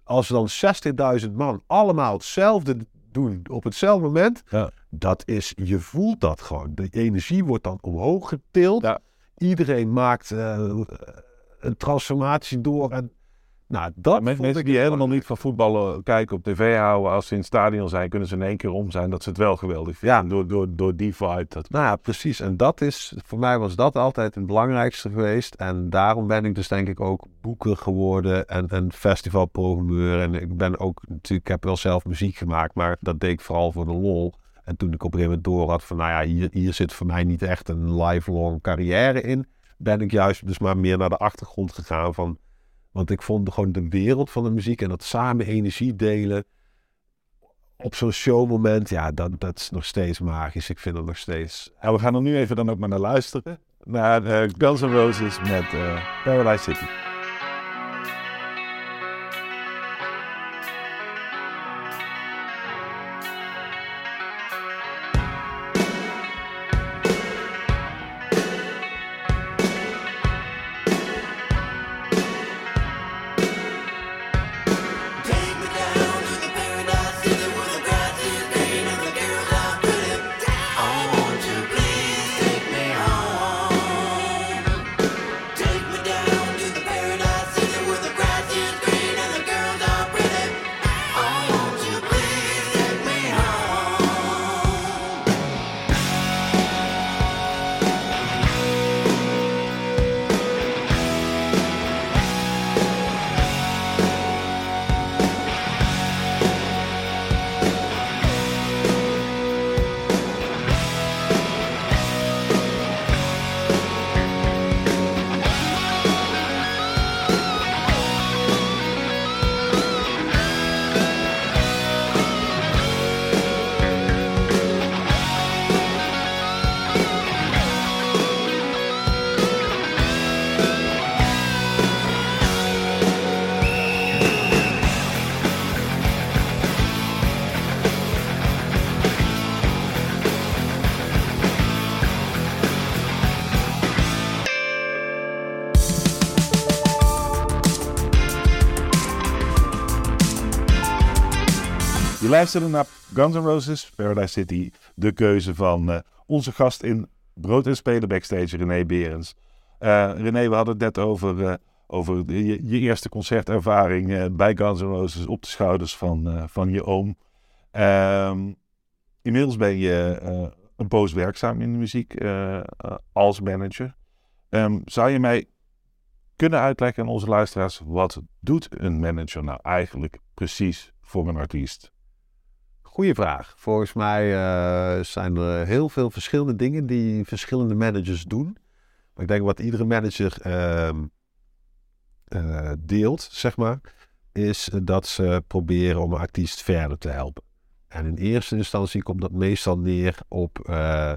als dan 60.000 man allemaal hetzelfde doen op hetzelfde moment... Ja. Dat is, je voelt dat gewoon. De energie wordt dan omhoog getild. Ja. Iedereen maakt eh, een transformatie door en... Nou, dat mensen ik die helemaal niet van voetballen kijken op tv houden, als ze in het stadion zijn, kunnen ze in één keer om zijn dat ze het wel geweldig vinden. Ja. Door, door, door die vibe. Dat... Nou ja, precies. En dat is, voor mij was dat altijd het belangrijkste geweest. En daarom ben ik dus denk ik ook boeker geworden en een festivalprogrammeur. En ik ben ook, natuurlijk, ik heb wel zelf muziek gemaakt, maar dat deed ik vooral voor de lol. En toen ik op een gegeven moment door had van, nou ja, hier, hier zit voor mij niet echt een lifelong carrière in. Ben ik juist dus maar meer naar de achtergrond gegaan van, want ik vond gewoon de wereld van de muziek en dat samen energie delen op zo'n showmoment, ja, dat, dat is nog steeds magisch. Ik vind het nog steeds En we gaan er nu even dan ook maar naar luisteren. Naar eh, Guns N' Roses met eh, Paradise City. Luisterde naar Guns N' Roses, Paradise City. De keuze van eh, onze gast in Brood en Spelen backstage, René Berens. Eh, René, we hadden het net over, eh, over je, eerste concertervaring bij Guns N' Roses op de schouders van, van je oom. Ehm, inmiddels ben je een poos werkzaam in de muziek als manager. Ehm, zou je mij kunnen uitleggen aan onze luisteraars, wat doet een manager nou eigenlijk precies voor een artiest? Goeie vraag. Volgens mij eh, zijn er heel veel verschillende dingen die verschillende managers doen. Maar ik denk wat iedere manager ehm, eh, deelt, zeg maar, is dat ze proberen om een artiest verder te helpen. En in eerste instantie komt dat meestal neer op eh,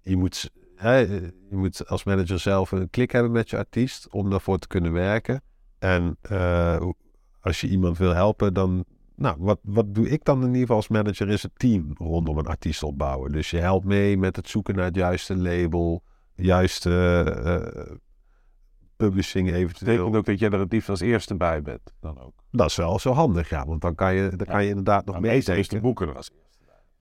je, moet, je moet als manager zelf een klik hebben met je artiest om daarvoor te kunnen werken. En als je iemand wil helpen, dan nou, wat, wat doe ik dan in ieder geval als manager is het team rondom een artiest opbouwen. Dus je helpt mee met het zoeken naar het juiste label, juiste eh, publishing Dat eventueel. betekent ook dat jij er het liefst als eerste bij bent. Dan ook. Dat is wel zo handig, ja. Want dan kan je, dan kan je inderdaad nog Maar meestal is de boeken er als eerste.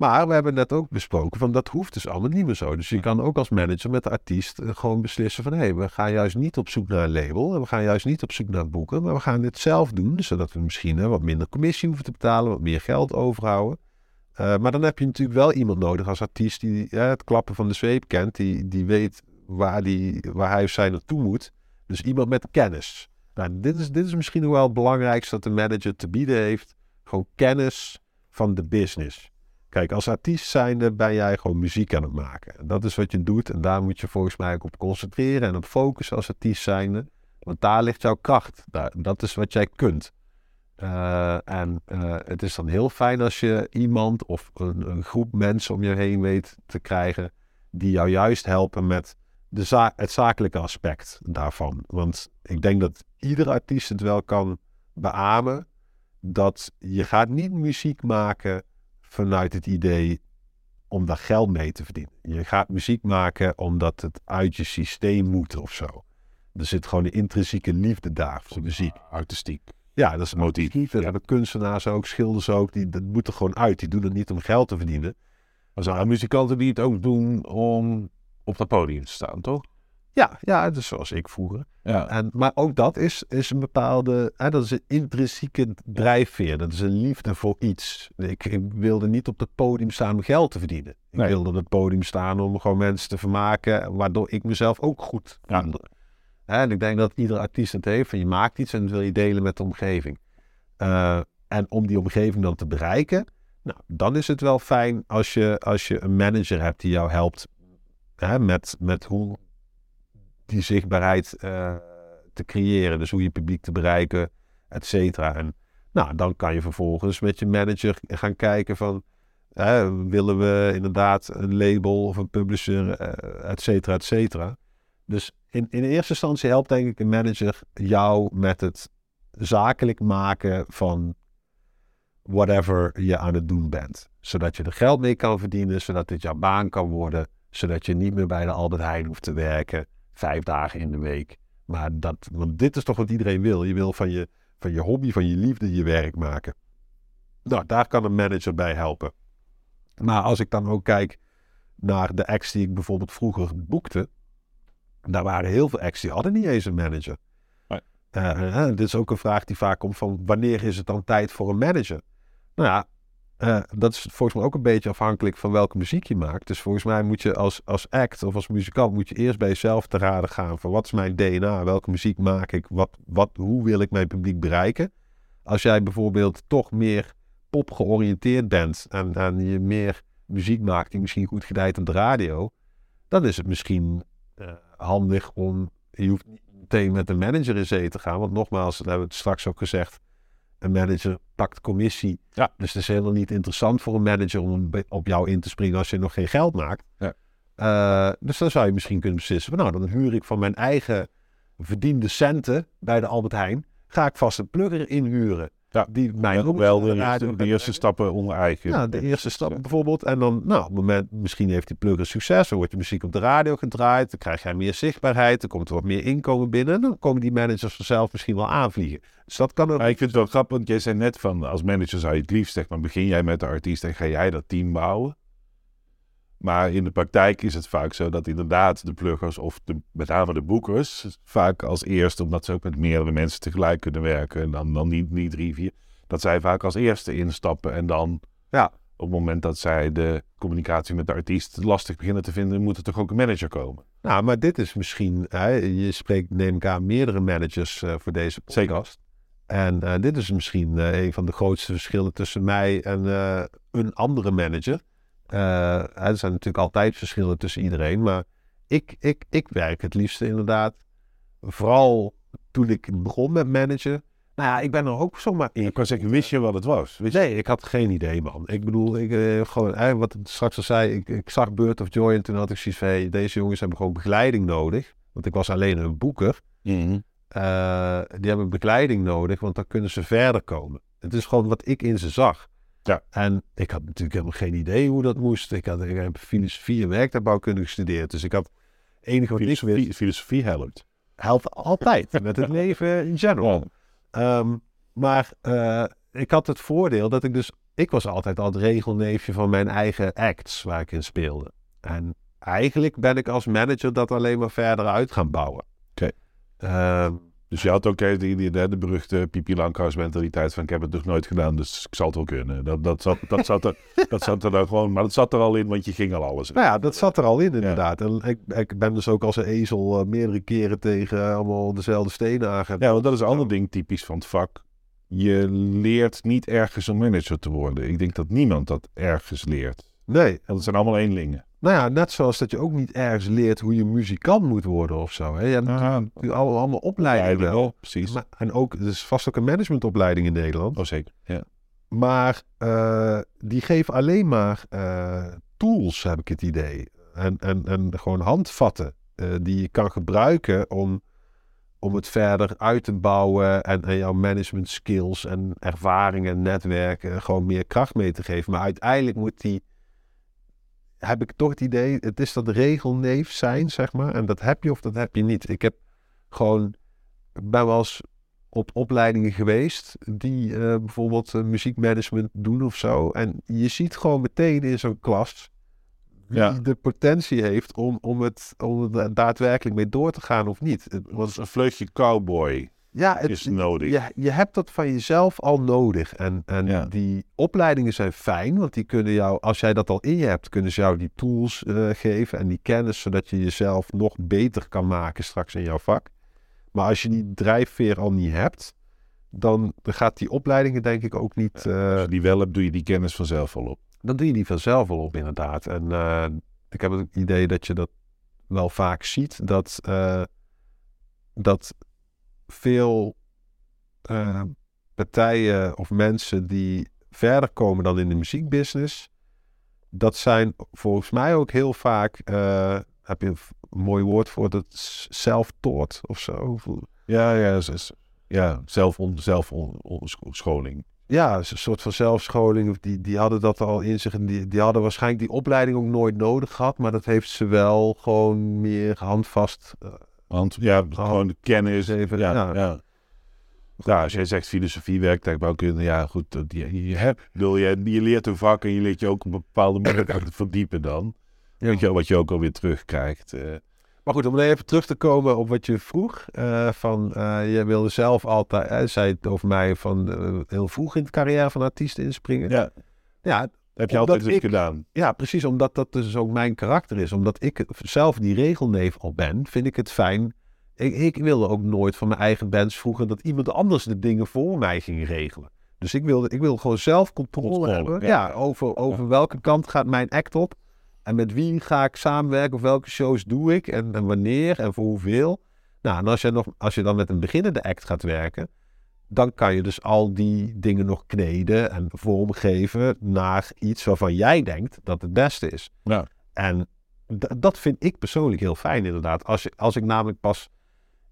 Maar we hebben net ook besproken van dat hoeft dus allemaal niet meer zo. Dus je kan ook als manager met de artiest eh, gewoon beslissen van... hé, hey, we gaan juist niet op zoek naar een label... en we gaan juist niet op zoek naar boeken... maar we gaan dit zelf doen, zodat we misschien hè, wat minder commissie hoeven te betalen... wat meer geld overhouden. Eh, maar dan heb je natuurlijk wel iemand nodig als artiest... die hè, het klappen van de zweep kent... die, die weet waar, die, waar hij of zij naartoe moet. Dus iemand met kennis. Nou, dit, is, dit is misschien nog wel het belangrijkste dat de manager te bieden heeft. Gewoon kennis van de business. Kijk, als artiest zijnde ben jij gewoon muziek aan het maken. En dat is wat je doet en daar moet je volgens mij ook op concentreren en op focussen als artiest zijnde. Want daar ligt jouw kracht. Dat is wat jij kunt. Eh, en eh, het is dan heel fijn als je iemand of een, een groep mensen om je heen weet te krijgen die jou juist helpen met de het zakelijke aspect daarvan. Want ik denk dat ieder artiest het wel kan beamen dat je gaat niet muziek maken vanuit het idee om daar geld mee te verdienen. Je gaat muziek maken omdat het uit je systeem moet of zo. Er zit gewoon een intrinsieke liefde daar voor muziek. Artistiek. Ja, dat is een Motief. Dat ja. hebben kunstenaars ook, schilders ook. Die, dat moet er gewoon uit. Die doen het niet om geld te verdienen. Er zijn muzikanten die het ook doen om op dat podium te staan, toch? Ja, ja dus zoals ik. Ja. En, maar ook dat is, is een bepaalde, hè, dat is een intrinsieke drijfveer. Dat is een liefde voor iets. Ik, ik wilde niet op het podium staan om geld te verdienen. Ik Nee. wilde op het podium staan om gewoon mensen te vermaken, waardoor ik mezelf ook goed Ja. voelde. Hè, en ik denk dat ieder artiest het heeft. Van je maakt iets en dat wil je delen met de omgeving. Eh, en om die omgeving dan te bereiken, nou, dan is het wel fijn als je, als je een manager hebt die jou helpt hè, met, met hoe die zichtbaarheid eh, te creëren. Dus hoe je publiek te bereiken, et cetera. En nou, dan kan je vervolgens met je manager gaan kijken van... willen we inderdaad een label of een publisher, eh, et cetera, et cetera. Dus in, in eerste instantie helpt denk ik een manager jou met het zakelijk maken van whatever je aan het doen bent. Zodat je er geld mee kan verdienen, zodat dit jouw baan kan worden. Zodat je niet meer bij de Albert Heijn hoeft te werken, vijf dagen in de week. Maar dat, want dit is toch wat iedereen wil. Je wil van je, van je hobby, van je liefde, je werk maken. Nou, daar kan een manager bij helpen. Maar als ik dan ook kijk naar de acts die ik bijvoorbeeld vroeger boekte. Daar waren heel veel acts die hadden niet eens een manager. Nee. Eh, eh, dit is ook een vraag die vaak komt van wanneer is het dan tijd voor een manager? Nou ja, eh, dat is volgens mij ook een beetje afhankelijk van welke muziek je maakt. Dus volgens mij moet je als, als act of als muzikant moet je eerst bij jezelf te raden gaan van wat is mijn DNA, welke muziek maak ik, wat, wat, hoe wil ik mijn publiek bereiken. Als jij bijvoorbeeld toch meer pop georiënteerd bent en, je meer muziek maakt die misschien goed gedijt op de radio, dan is het misschien eh, handig om, je hoeft niet meteen met een manager in zee te gaan, want nogmaals, dat hebben we het straks ook gezegd, een manager pakt commissie. Ja. Dus het is helemaal niet interessant voor een manager om op jou in te springen als je nog geen geld maakt. Ja. Eh, dus dan zou je misschien kunnen beslissen, nou dan huur ik van mijn eigen verdiende centen bij de Albert Heijn, ga ik vast een plugger inhuren. Ja. Die mij Wel, ook wel de, eerste, de stappen onder eigen. Ja, de eerste stap bijvoorbeeld. En dan, nou, op het moment, misschien heeft die plugger succes. Dan wordt je muziek op de radio gedraaid. Dan krijg jij meer zichtbaarheid. Dan komt er wat meer inkomen binnen. En dan komen die managers vanzelf misschien wel aanvliegen. Dus dat kan ook. Ik vind het wel grappig, want jij zei net van als manager zou je het liefst zeg maar begin jij met de artiest en ga jij dat team bouwen. Maar in de praktijk is het vaak zo dat inderdaad de pluggers of de, met name de boekers vaak als eerste, omdat ze ook met meerdere mensen tegelijk kunnen werken en dan, dan niet, niet drie, vier, dat zij vaak als eerste instappen en dan Ja. op het moment dat zij de communicatie met de artiest lastig beginnen te vinden, moet er toch ook een manager komen. Nou, maar dit is misschien. Hè, je spreekt, neem ik aan, meerdere managers eh, voor deze podcast. En eh, dit is misschien eh, een van de grootste verschillen tussen mij en een andere manager. Eh, er zijn natuurlijk altijd verschillen tussen iedereen. Maar ik, ik, ik werk het liefste inderdaad. Vooral toen ik begon met managen. Nou ja, ik ben er ook zomaar in. Ik kan zeggen, wist je wat het was? Wist Nee, ik had geen idee, man. Ik bedoel, ik, eh, gewoon, eh, wat ik straks al zei, ik, ik zag Bird of Joy en toen had ik zoiets van, hey, deze jongens hebben gewoon begeleiding nodig. Want ik was alleen een boeker. Mhm. Eh, die hebben begeleiding nodig, want dan kunnen ze verder komen. Het is gewoon wat ik in ze zag. Ja. En ik had natuurlijk helemaal geen idee hoe dat moest. Ik, had, ik filosofie en werktuigbouwkunde gestudeerd. Dus ik had enige wat ik wist, Filosofie, filosofie helpt. helpt altijd met het leven in general. Ehm, maar eh, ik had het voordeel dat ik dus ik was altijd al het regelneefje van mijn eigen acts waar ik in speelde. En eigenlijk ben ik als manager dat alleen maar verder uit gaan bouwen. Oké. Ehm, Dus je had ook eh, die, die, de, beruchte Pipi Langkous mentaliteit van ik heb het nog nooit gedaan, dus ik zal het wel kunnen. Dat, dat, zat, dat, zat er, dat zat er dan gewoon, maar dat zat er al in, want je ging al alles. nou ja, dat zat er al in inderdaad. En ik, ik ben dus ook als een ezel eh, meerdere keren tegen eh, allemaal dezelfde stenen aangegaan. Ja, want dat is een ander ding typisch van het vak. Je leert niet ergens om manager te worden. Ik denk dat niemand dat ergens leert. Nee, En dat zijn allemaal eenlingen. Nou ja, net zoals dat je ook niet ergens leert hoe je muzikant moet worden of zo. Hè? Je hebt natuurlijk allemaal, allemaal opleidingen wel. precies. Maar, en ook, er is vast ook een managementopleiding in Nederland. Oh, zeker. Ja. Maar eh, die geven alleen maar eh, tools, heb ik het idee. En, en, en gewoon handvatten eh, die je kan gebruiken om, om het verder uit te bouwen. En, en jouw management skills en ervaringen en netwerken gewoon meer kracht mee te geven. Maar uiteindelijk moet die, heb ik toch het idee, het is dat regelneef zijn, zeg maar. En dat heb je of dat heb je niet. Ik heb gewoon, ik ben wel eens op opleidingen geweest die eh, bijvoorbeeld eh, muziekmanagement doen of zo. En je ziet gewoon meteen in zo'n klas wie Ja. de potentie heeft om, om, het, om er daadwerkelijk mee door te gaan of niet. Het was, een vleugje cowboy ja, het, is nodig. je, je hebt dat van jezelf al nodig. En, en Ja. die opleidingen zijn fijn, want die kunnen jou, als jij dat al in je hebt, kunnen ze jou die tools eh, geven en die kennis, zodat je jezelf nog beter kan maken straks in jouw vak. Maar als je die drijfveer al niet hebt, dan dan gaat die opleidingen denk ik ook niet. eh, Als je die wel hebt, doe je die kennis vanzelf al op. dan doe je die vanzelf wel op, inderdaad. En eh, ik heb het idee dat je dat wel vaak ziet, dat, eh, dat veel eh, partijen of mensen die verder komen dan in de muziekbusiness, dat zijn volgens mij ook heel vaak, eh, heb je een mooi woord voor, dat self-taught of zo. Ja, ja, ja zelfon, zelfonscholing. ja, een soort van zelfscholing. Die, die hadden dat al in zich. En die, die hadden waarschijnlijk die opleiding ook nooit nodig gehad. Maar dat heeft ze wel gewoon meer handvast. Want ja, gewoon de kennis. Even, ja, ja. ja. Ja. als jij zegt filosofie, werktuigbouwkunde, ja goed, dat, je, je, hebt, bedoel, je, je leert een vak en je leert je ook op een bepaalde manier te verdiepen dan. Weet je, wat je ook alweer terugkrijgt. eh. Maar goed, om even terug te komen op wat je vroeg. eh, van, eh, je wilde zelf altijd, hij zei het over mij, van heel vroeg in de carrière van artiest inspringen. ja, ja, heb je Omdat altijd dus ik- gedaan. Ja, precies. Omdat dat dus ook mijn karakter is. Omdat ik zelf die regelneef al ben, vind ik het fijn. Ik, ik wilde ook nooit van mijn eigen bands vroeger dat iemand anders de dingen voor mij ging regelen. Dus ik wilde, ik wilde gewoon zelf controle, Controle, hebben. ja. Ja, over, over welke kant gaat mijn act op. En met wie ga ik samenwerken of welke shows doe ik en, en wanneer en voor hoeveel. Nou, en als je, nog, als je dan met een beginnende act gaat werken, dan kan je dus al die dingen nog kneden en vormgeven naar iets waarvan jij denkt dat het beste is. Ja. En dat vind ik persoonlijk heel fijn inderdaad. Als, je, als ik namelijk pas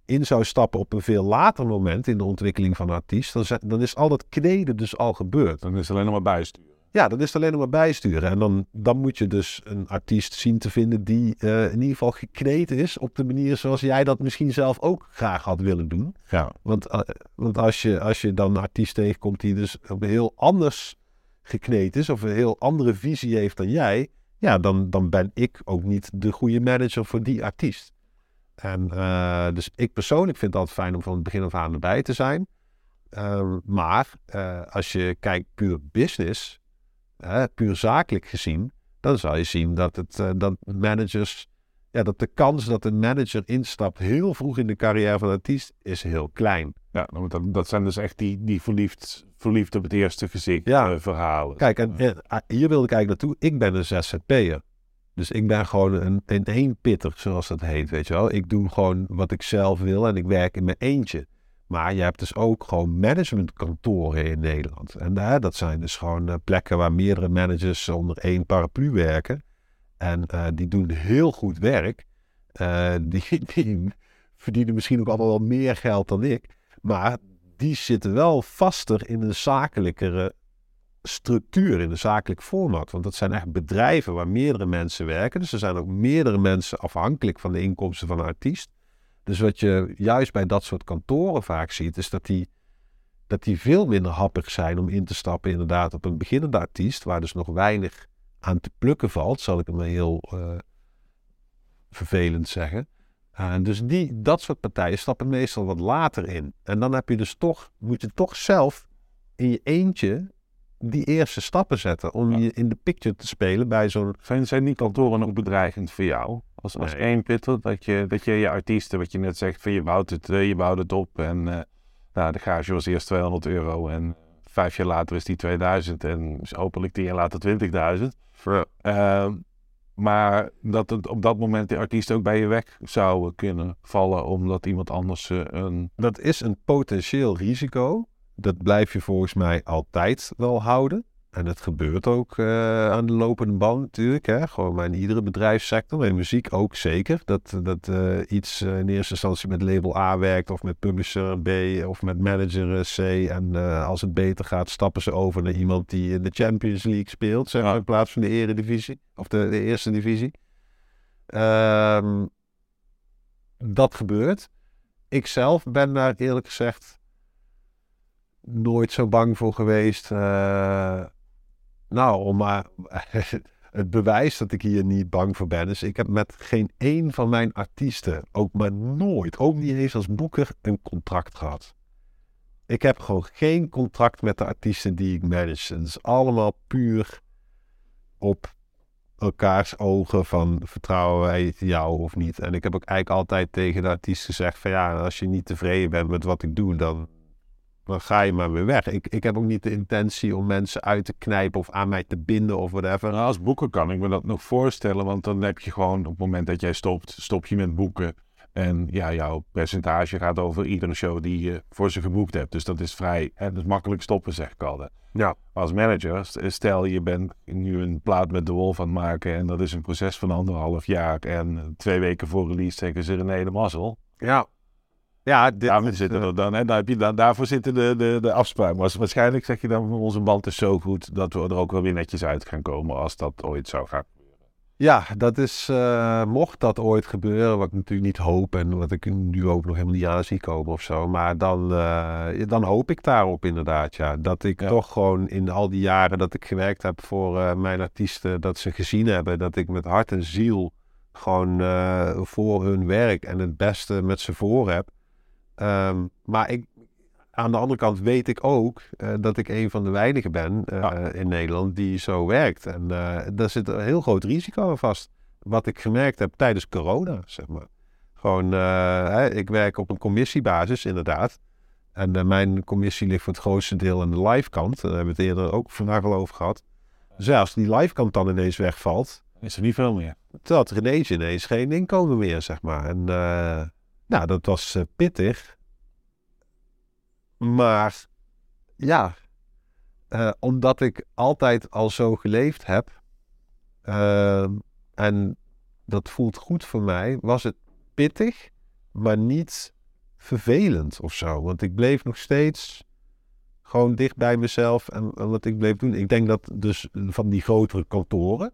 in zou stappen op een veel later moment in de ontwikkeling van een artiest, dan, dan is al dat kneden dus al gebeurd. Dan is het alleen nog maar bijsturen. Ja, dan is het alleen nog maar bijsturen. En dan, dan moet je dus een artiest zien te vinden die eh, in ieder geval gekneed is op de manier zoals jij dat misschien zelf ook graag had willen doen. Ja, Want, eh, want als, je, als je dan een artiest tegenkomt die dus op een heel anders gekneed is of een heel andere visie heeft dan jij, ja, dan, dan ben ik ook niet de goede manager voor die artiest. En eh, dus ik persoonlijk vind het altijd fijn om van het begin af aan erbij te zijn. Eh, maar als je kijkt puur business, hè, puur zakelijk gezien, dan zal je zien dat, het, eh, dat managers, ja, dat de kans dat een manager instapt heel vroeg in de carrière van een artiest is heel klein. ja nou, dat, dat zijn dus echt die, die verliefd, verliefd op het eerste gezicht Ja. eh, verhalen. Kijk, en, eh, ah, hier wilde ik eigenlijk naartoe. Ik ben een ZZP'er. Dus ik ben gewoon een, een eenpitter, zoals dat heet, weet je wel. Ik doe gewoon wat ik zelf wil en ik werk in mijn eentje. Maar je hebt dus ook gewoon managementkantoren in Nederland. En daar, dat zijn dus gewoon eh, plekken waar meerdere managers onder één paraplu werken. En eh, die doen heel goed werk. Eh, die, die verdienen misschien ook allemaal wel meer geld dan ik. Maar die zitten wel vaster in een zakelijkere structuur, in een zakelijk format. Want dat zijn echt bedrijven waar meerdere mensen werken. Dus er zijn ook meerdere mensen afhankelijk van de inkomsten van een artiest. Dus wat je juist bij dat soort kantoren vaak ziet, is dat die, dat die veel minder happig zijn om in te stappen inderdaad op een beginnende artiest, waar dus nog weinig aan te plukken valt, zal ik maar heel eh, vervelend zeggen. En dus die, dat soort partijen stappen meestal wat later in. En dan heb je dus toch, moet je toch zelf in je eentje die eerste stappen zetten om Ja. je in de picture te spelen bij zo'n... Zijn, zijn die kantoren ook bedreigend voor jou? Als, als Nee. één Pitter, dat je, dat je je artiesten, wat je net zegt, van je bouwt het, je bouwt het op en eh, nou, de gage was eerst 200 euro en vijf jaar later is die 2000 en hopelijk tien jaar later 20.000. Ehm, maar dat het op dat moment de artiest ook bij je weg zou kunnen vallen omdat iemand anders eh, een... Dat is een potentieel risico. Dat blijf je volgens mij altijd wel houden. En het gebeurt ook eh, aan de lopende band natuurlijk. Hè? Gewoon maar in iedere bedrijfssector. In muziek ook zeker. Dat, dat eh, iets eh, in eerste instantie met label A werkt. Of met publisher B. Of met manager C. En als het beter gaat stappen ze over naar iemand die in de Champions League speelt. Zeg maar, in plaats van de eredivisie. Of de, de eerste divisie. Ehm, dat gebeurt. Ik zelf ben daar eerlijk gezegd nooit zo bang voor geweest. Nou, maar het bewijs dat ik hier niet bang voor ben, is ik heb met geen één van mijn artiesten, ook maar nooit, ook niet eens als boeker, een contract gehad. Ik heb gewoon geen contract met de artiesten die ik manage. Het is allemaal puur op elkaars ogen van vertrouwen wij jou of niet. En ik heb ook eigenlijk altijd tegen de artiest gezegd van ja, als je niet tevreden bent met wat ik doe, dan, dan ga je maar weer weg. Ik, ik heb ook niet de intentie om mensen uit te knijpen of aan mij te binden of whatever. Nou, als boeker kan ik me dat nog voorstellen, want dan heb je gewoon op het moment dat jij stopt, stop je met boeken. En ja, jouw percentage gaat over iedere show die je voor ze geboekt hebt. Dus dat is vrij, hè, dat is makkelijk stoppen, zeg ik altijd. Ja. Als manager, st- stel je bent nu een plaat met de Wolf aan het maken en dat is een proces van anderhalf jaar. En twee weken voor release zeggen ze René de Mazzel. Ja. Ja, dit, Daarvoor zitten er dan, hè, daar heb je dan, daarvoor zitten de, de, de afspraken. Maar waarschijnlijk zeg je dan, onze band is zo goed dat we er ook wel weer netjes uit gaan komen als dat ooit zou gaan. Ja, dat is, eh, mocht dat ooit gebeuren, wat ik natuurlijk niet hoop en wat ik nu ook nog helemaal niet aan zie komen of zo. Maar dan, eh, dan hoop ik daarop inderdaad, ja. Dat ik Ja. toch gewoon in al die jaren dat ik gewerkt heb voor eh, mijn artiesten, dat ze gezien hebben dat ik met hart en ziel gewoon voor hun werk en het beste met ze voor heb. Ehm, maar ik, aan de andere kant weet ik ook eh, dat ik een van de weinigen ben eh, Ja. in Nederland die zo werkt. En eh, daar zit een heel groot risico aan vast. Wat ik gemerkt heb tijdens corona, zeg maar. Gewoon, hè, ik werk op een commissiebasis, inderdaad. En mijn commissie ligt voor het grootste deel aan de live kant. Daar hebben we het eerder ook vandaag al over gehad. Dus ja, als die live kant dan ineens wegvalt, Is er niet veel meer. toen had René ineens geen inkomen meer, zeg maar. En nou, dat was eh, pittig. Maar ja, eh, omdat ik altijd al zo geleefd heb ehm, en dat voelt goed voor mij, was het pittig, maar niet vervelend of zo. Want ik bleef nog steeds gewoon dicht bij mezelf en, en wat ik bleef doen. Ik denk dat dus van die grotere kantoren,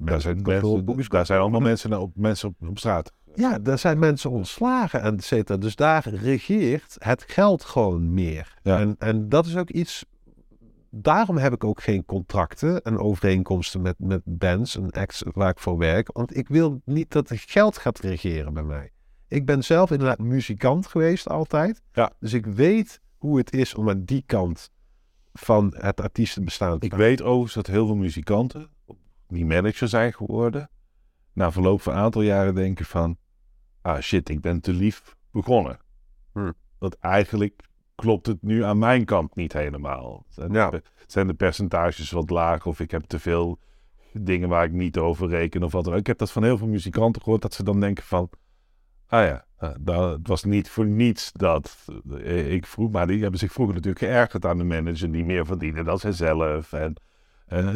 Daar zijn, kantoor- mensen, daar zijn allemaal mensen op, mensen op, op straat. Ja, daar zijn mensen ontslagen en et cetera. Dus daar regeert het geld gewoon meer. Ja. En, en dat is ook iets... Daarom heb ik ook geen contracten en overeenkomsten met, met bands en acts waar ik voor werk. Want ik wil niet dat het geld gaat regeren bij mij. Ik ben zelf inderdaad muzikant geweest altijd. Ja. Dus ik weet hoe het is om aan die kant van het artiestenbestaan te Ik weet overigens dat heel veel muzikanten die manager zijn geworden, na verloop van een aantal jaren denken van, ah shit, ik ben te lief begonnen. Hm. Dat eigenlijk klopt het nu aan mijn kant niet helemaal. Zijn, Ja. de, zijn de percentages wat laag of ik heb te veel dingen waar ik niet over reken of wat dan ook. Ik heb dat van heel veel muzikanten gehoord, dat ze dan denken van, ah ja, eh, dat, het was niet voor niets dat eh, ik vroeg, maar die hebben zich vroeger natuurlijk geërgerd aan de manager die meer verdienen dan zijzelf en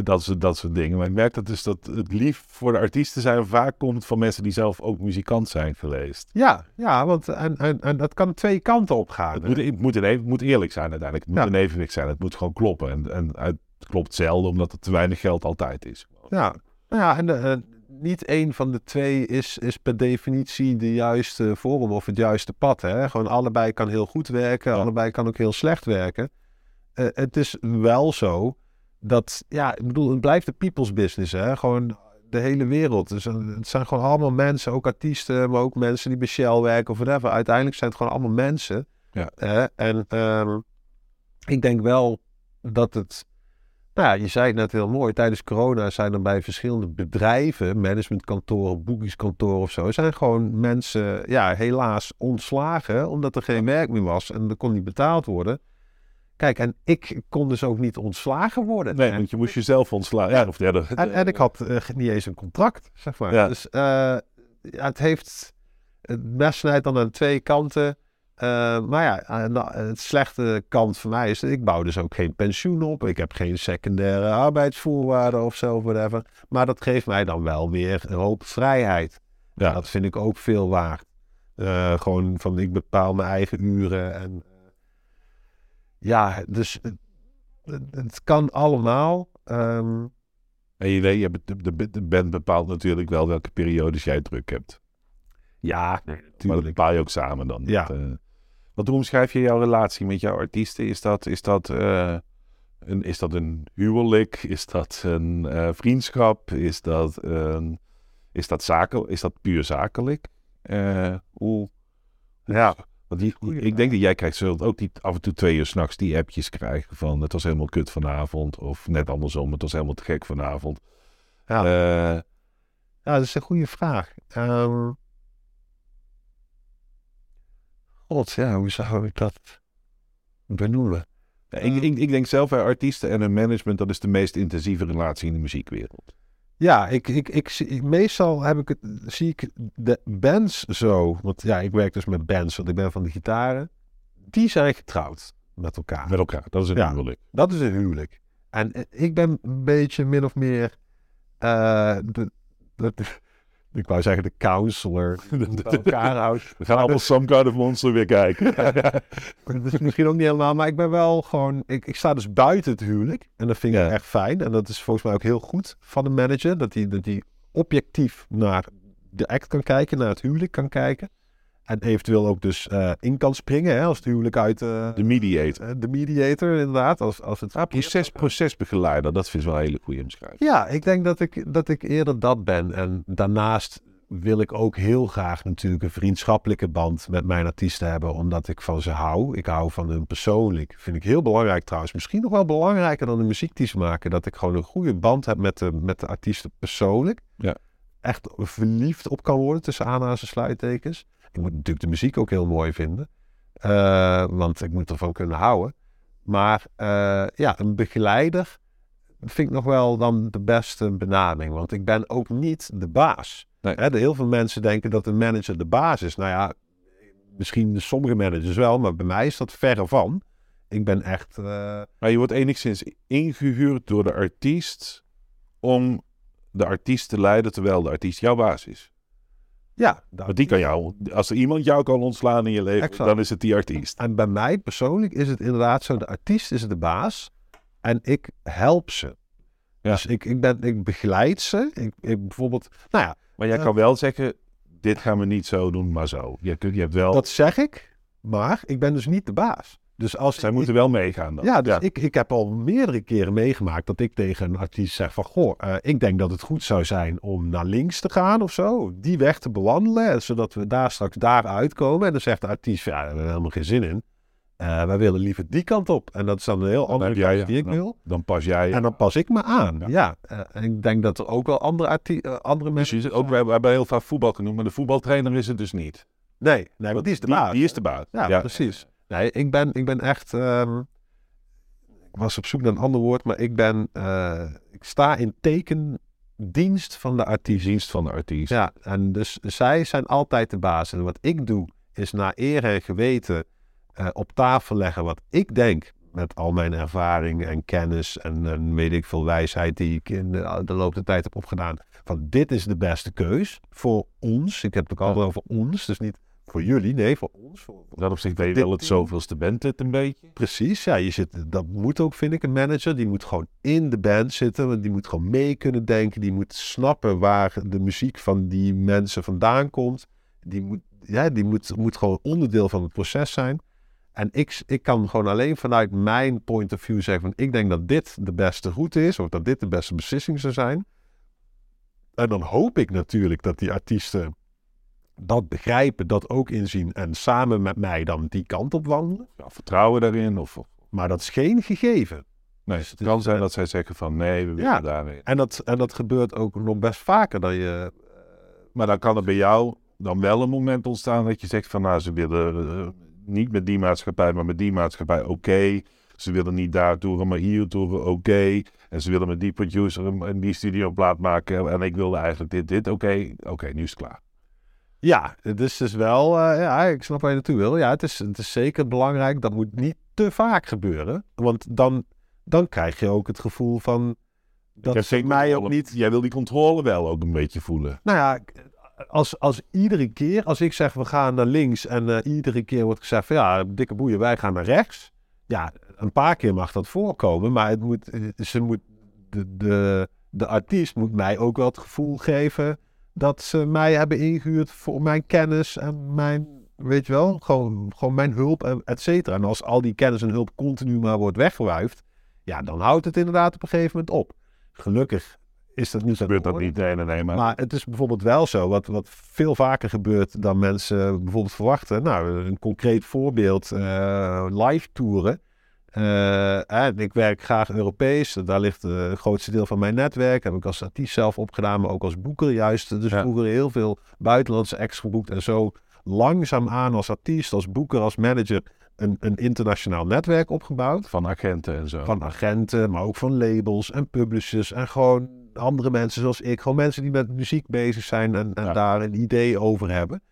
dat, soort, dat soort dingen. Maar ik merk dat dus dat het lief voor de artiesten zijn vaak komt van mensen die zelf ook muzikant zijn geweest. Ja, ja want en, en, en dat kan twee kanten op gaan. Het moet, het, moet een, het moet eerlijk zijn uiteindelijk. Het moet Ja. een evenwicht zijn. Het moet gewoon kloppen. En, en het klopt zelden omdat er te weinig geld altijd is. Ja, nou ja, en eh, niet één van de twee is, is per definitie de juiste vorm of het juiste pad. Hè? Gewoon allebei kan heel goed werken, allebei kan ook heel slecht werken. Eh, het is wel zo dat, ja, ik bedoel, het blijft de people's business. Hè? Gewoon de hele wereld. Dus eh, het zijn gewoon allemaal mensen, ook artiesten, maar ook mensen die bij Shell werken of whatever. Uiteindelijk zijn het gewoon allemaal mensen. Ja. Hè? En ehm, ik denk wel dat het nou ja, je zei het net heel mooi. Tijdens corona zijn er bij verschillende bedrijven, managementkantoren, boekingskantoren of zo, zijn gewoon mensen, ja, helaas ontslagen omdat er geen werk meer was en er kon niet betaald worden. Kijk, en ik kon dus ook niet ontslagen worden. Nee, En- want je moest jezelf ontslaan. Ja, of derde. en, en ik had eh, niet eens een contract, zeg maar. Ja. Dus eh, het heeft... Het mes snijdt dan aan twee kanten. Eh, maar ja, het slechte kant voor mij is... dat ik bouw dus ook geen pensioen op. Ik heb geen secundaire arbeidsvoorwaarden of zo, whatever. Maar dat geeft mij dan wel weer een hoop vrijheid. Ja. Dat vind ik ook veel waard. Gewoon van, ik bepaal mijn eigen uren. En, ja, dus het, het- kan allemaal. Ehm, En je weet, je band bepaalt natuurlijk wel welke periodes jij druk hebt. ja, Maar dat natuurlijk. bepaal je ook samen dan. Ja. Dat, eh, wat hoe omschrijf je jouw relatie met jouw artiesten? Is dat, is dat, eh, een, is dat een huwelijk? Is dat een eh, vriendschap? Is dat, een, is, dat zaken, is dat puur zakelijk? Eh, hoe, Ja, want die, Goeie ik vraag. denk dat jij krijgt zult ook die, af en toe twee uur s'nachts die appjes krijgen van het was helemaal kut vanavond. Of net andersom, het was helemaal te gek vanavond. ja. Eh, ja, dat is een goede vraag. Ehm God, ja, hoe zou ik dat benoemen? Ja, ik, ik, ik denk zelf bij artiesten en hun management, dat is de meest intensieve relatie in de muziekwereld. Ja, ik, ik, ik, meestal heb ik het, zie ik de bands zo. Want ja, ik werk dus met bands, want ik ben van de gitaren. Die zijn getrouwd met elkaar. Met elkaar, dat is een Ja. huwelijk. Dat is een huwelijk. En eh, ik ben een beetje min of meer. eh, de- ik wou zeggen de counselor. die bij elkaar houdt. We gaan allemaal Some Kind of Monster weer kijken. Dat is misschien ook niet helemaal, maar ik ben wel gewoon. Ik, ik sta dus buiten het huwelijk. En dat vind ik Ja. echt fijn. En dat is volgens mij ook heel goed van de manager. Dat hij dat die objectief naar de act kan kijken, naar het huwelijk kan kijken. En eventueel ook dus eh, in kan springen hè, als het huwelijk uit eh, De mediator. eh, de mediator, inderdaad. Als, als het Ah, proces, procesbegeleider, dat vind ik wel een hele goede omschrijving. Ja, ik denk dat ik, dat ik eerder dat ben. En daarnaast wil ik ook heel graag natuurlijk een vriendschappelijke band met mijn artiesten hebben, omdat ik van ze hou. Ik hou van hun persoonlijk. Vind ik heel belangrijk trouwens. Misschien nog wel belangrijker dan de muziek die ze maken. Dat ik gewoon een goede band heb met de, met de artiesten persoonlijk. Ja. Echt verliefd op kan worden tussen aanhalingstekens en sluittekens. Ik moet natuurlijk de muziek ook heel mooi vinden. Eh, want ik moet ervan kunnen houden. Maar eh, ja, een begeleider vind ik nog wel dan de beste benaming. Want ik ben ook niet de baas. Nee. Heel veel mensen denken dat een manager de baas is. Nou ja, misschien sommige managers wel, maar bij mij is dat verre van. Ik ben echt... eh, Maar je wordt enigszins ingehuurd door de artiest om de artiest te leiden terwijl de artiest jouw baas is. Ja, de Want die kan jou, als er iemand jou kan ontslaan in je leven, Exact. dan is het die artiest. En bij mij persoonlijk is het inderdaad zo, de artiest is de baas en ik help ze. Ja. Dus ik, ik, ben, ik begeleid ze. Ik, ik bijvoorbeeld, nou ja, Maar jij Ja. kan wel zeggen, dit gaan we niet zo doen, maar zo. Je, je hebt wel, dat zeg ik, maar ik ben dus niet de baas. Dus als zij ik- moeten wel meegaan dan. Ja, dus Ik, ik heb al meerdere keren meegemaakt dat ik tegen een artiest zeg van... Goh, eh, ik denk dat het goed zou zijn om naar links te gaan of zo. Die weg te bewandelen, zodat we daar straks daar uitkomen. En dan zegt de artiest, ja, daar hebben we helemaal geen zin in. Eh, wij willen liever die kant op. En dat is dan een heel andere jij, ja. die ik Dan- wil. Dan pas jij. En dan pas ik me aan, Ja. ja. Eh, en ik denk dat er ook wel andere, andere dus mensen... je, ook, we hebben, we hebben heel vaak voetbal genoemd, maar de voetbaltrainer is het dus niet. Nee, nee, want die is de baas. Die is de baas. Ja, precies. Nee, ik ben, ik ben echt. ehm, ik was op zoek naar een ander woord, maar ik ben. eh, ik sta in tekendienst van de artiest. Dienst van de artiest. Ja, en dus zij zijn altijd de baas. En wat ik doe, is naar eer en geweten eh, op tafel leggen wat ik denk. Met al mijn ervaring en kennis en, en weet ik veel wijsheid die ik in de, de loop der tijd heb opgedaan. Van dit is de beste keus voor ons. Ik heb het ook altijd over ons, dus niet voor jullie, nee, voor ons. Voor, dat opzicht ben je wel het zoveelste band dit een beetje. Precies, ja, je zit, dat moet ook, vind ik, een manager. Die moet gewoon in de band zitten, want die moet gewoon mee kunnen denken. Die moet snappen waar de muziek van die mensen vandaan komt. Die moet, ja, die moet, moet gewoon onderdeel van het proces zijn. En ik, ik kan gewoon alleen vanuit mijn point of view zeggen van ik denk dat dit de beste route is, of dat dit de beste beslissing zou zijn. En dan hoop ik natuurlijk dat die artiesten dat begrijpen, dat ook inzien en samen met mij dan die kant op wandelen. Ja, vertrouwen daarin. Of, Maar dat is geen gegeven. nee, het kan zijn dat zij zeggen van nee, we willen Ja. daarin. En dat, en dat gebeurt ook nog best vaker. Dat je, Maar dan kan er bij jou dan wel een moment ontstaan dat je zegt van nou, ze willen eh, niet met die maatschappij, maar met die maatschappij oké. Ze willen niet daar toeren, maar hier toeren oké. En ze willen met die producer een die studio plaat maken. En ik wilde eigenlijk dit, dit. Oké, oké, nu is het klaar. Ja, het is dus wel... eh, ja, ik snap waar je naartoe wil. Ja, het is, het is zeker belangrijk. Dat moet niet te vaak gebeuren. Want dan, dan krijg je ook het gevoel van... Dat geen mij ook niet... Jij wil die controle wel ook een beetje voelen. Nou ja, als, als iedere keer... Als ik zeg we gaan naar links en eh, iedere keer wordt gezegd van... Ja, dikke boeien, wij gaan naar rechts. Ja, een paar keer mag dat voorkomen. Maar het moet, eh, ze moet, de, de, de artiest moet mij ook wel het gevoel geven... dat ze mij hebben ingehuurd voor mijn kennis en mijn... Weet je wel, gewoon, gewoon mijn hulp, et cetera. En als al die kennis en hulp continu maar wordt weggewuifd... Ja, dan houdt het inderdaad op een gegeven moment op. Gelukkig is dat niet zo. Gebeurt dat niet? Nee, nee, nee. Maar, Maar het is bijvoorbeeld wel zo, wat, wat veel vaker gebeurt dan mensen bijvoorbeeld verwachten. Nou, een concreet voorbeeld, eh, live toeren. En ik werk graag Europees, daar ligt het grootste deel van mijn netwerk. Heb ik als artiest zelf opgedaan, maar ook als boeker juist. Dus Ja. vroeger heel veel buitenlandse acts geboekt. En zo langzaamaan als artiest, als boeker, als manager een, een internationaal netwerk opgebouwd van agenten en zo. van agenten, maar ook van labels en publishers en gewoon andere mensen zoals ik. Gewoon mensen die met muziek bezig zijn en, en Ja. daar een idee over hebben.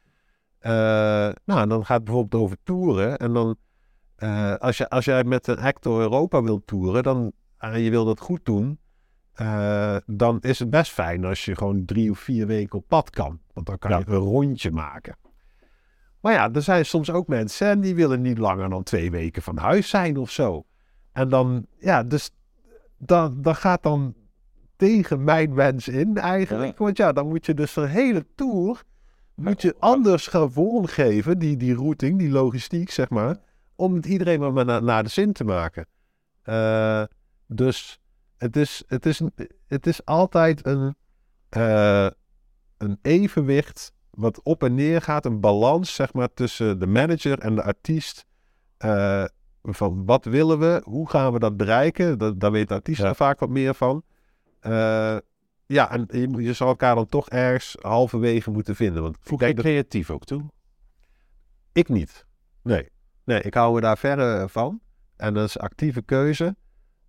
Eh, nou, en dan gaat het bijvoorbeeld over toeren. En dan, eh, als, je, als jij met een act door Europa wilt toeren, dan, en je wil dat goed doen, eh, dan is het best fijn als je gewoon drie of vier weken op pad kan. Want dan kan Ja. je een rondje maken. Maar ja, er zijn soms ook mensen en die willen niet langer dan twee weken van huis zijn of zo. En dan, ja, dus dan, dan gaat dan tegen mijn wens in eigenlijk. Want ja, dan moet je dus een hele tour, moet je anders gaan vormgeven, die, die routing, die logistiek, zeg maar, om het iedereen maar naar, naar de zin te maken. Eh, dus het is, het, is, het is altijd een, eh, een evenwicht wat op en neer gaat, een balans zeg maar tussen de manager en de artiest. Eh, van wat willen we, hoe gaan we dat bereiken? Dat, daar weet de artiest Ja. er vaak wat meer van. Ja, en je, je zal elkaar dan toch ergens halverwege moeten vinden. Want Voeg je creatief ook toe? ik niet. Nee. Nee, ik hou me daar verre van. En dat is actieve keuze.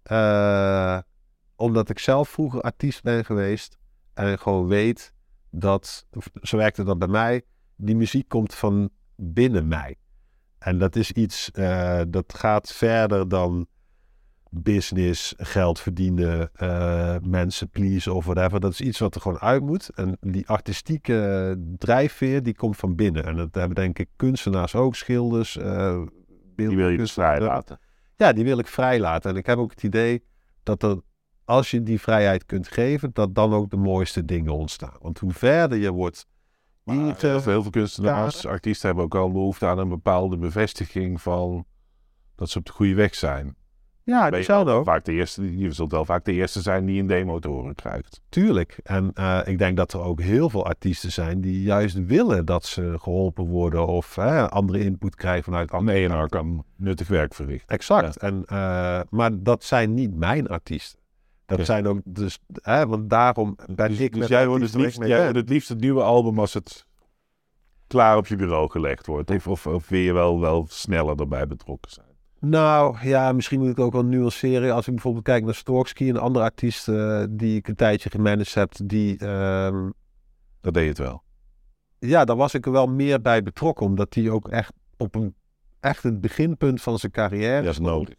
Eh, omdat ik zelf vroeger artiest ben geweest. En gewoon weet dat, zo werkte dat bij mij, die muziek komt van binnen mij. En dat is iets, eh, dat gaat verder dan business, geld verdienen, eh, mensen pleasen of whatever. Dat is iets wat er gewoon uit moet. En die artistieke drijfveer, die komt van binnen. En dat hebben denk ik kunstenaars ook, schilders, eh Die wil je vrij laten. ja, die wil ik vrij laten. En ik heb ook het idee dat er, als je die vrijheid kunt geven, dat dan ook de mooiste dingen ontstaan. Want hoe verder je wordt Maar inge- heel veel kunstenaars, artiesten hebben ook al behoefte aan een bepaalde bevestiging van dat ze op de goede weg zijn. Ja, wel ook. vaak de eerste, je zult wel vaak de eerste zijn die een demo te horen krijgt. Tuurlijk. En eh, ik denk dat er ook heel veel artiesten zijn die juist willen dat ze geholpen worden of andere input krijgen vanuit andere ENR kanten. kan nuttig werk verrichten. Exact. En, eh, maar dat zijn niet mijn artiesten. Dat zijn ook dus, hè, want daarom ben Dus, ik dus jij hoort het liefst, jij het liefst het nieuwe album als het klaar op je bureau gelegd wordt. Of, of, of wil je wel, wel sneller erbij betrokken zijn. Nou ja, misschien moet ik ook wel nuanceren. Als ik bijvoorbeeld kijk naar Storksky, een andere artiest eh, die ik een tijdje gemanaged heb, die, ehm, Dat deed het wel. ja, daar was ik er wel meer bij betrokken, omdat die ook echt op een echt het beginpunt van zijn carrière Dat is nodig.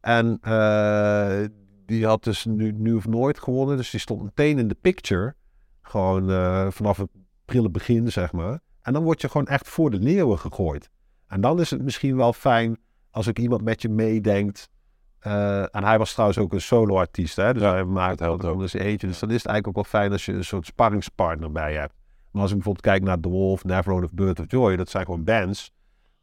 En eh, die had dus nu, nu of nooit gewonnen, dus die stond meteen in de picture, gewoon eh, vanaf het prille begin, zeg maar. En dan word je gewoon echt voor de leeuwen gegooid. En dan is het misschien wel fijn als ook iemand met je meedenkt. Eh, en hij was trouwens ook een solo-artiest, hè? dus Ja, hij maakt dat helpt het onder zijn eentje. Dus dan is het eigenlijk ook wel fijn als je een soort sparringspartner bij hebt. Maar als ik bijvoorbeeld kijk naar The Wolf, Neverone of Birth of Joy, dat zijn gewoon bands,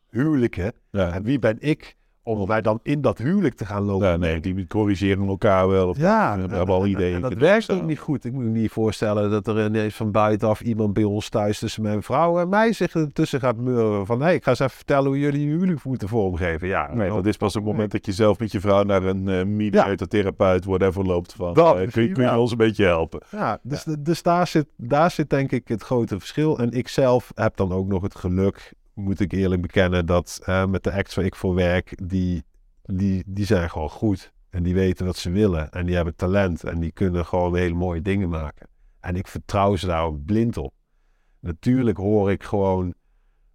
huwelijken. Ja. En wie ben ik om mij dan in dat huwelijk te gaan lopen? Ja, nee, die corrigeren elkaar wel. Of, Ja, we hebben al ideeën. en dat werkt ook niet goed. Ik moet me niet voorstellen dat er ineens van buitenaf iemand bij ons thuis tussen mijn vrouw en mij zich ertussen gaat meuren van hé, ik ga eens even vertellen hoe jullie je huwelijk moeten vormgeven. Ja, Nee, dat is pas het moment dat je zelf met je vrouw naar een eh mediator-therapeut, whatever, loopt van. Dat eh, kun, je- kun ons een beetje helpen? Ja, dus, dus daar, zit, daar zit denk ik het grote verschil. En ik zelf heb dan ook nog het geluk, moet ik eerlijk bekennen, dat met de acts waar ik voor werk, die, die, die zijn gewoon goed. En die weten wat ze willen. En die hebben talent. En die kunnen gewoon hele mooie dingen maken. En ik vertrouw ze daar blind op. Natuurlijk hoor ik gewoon...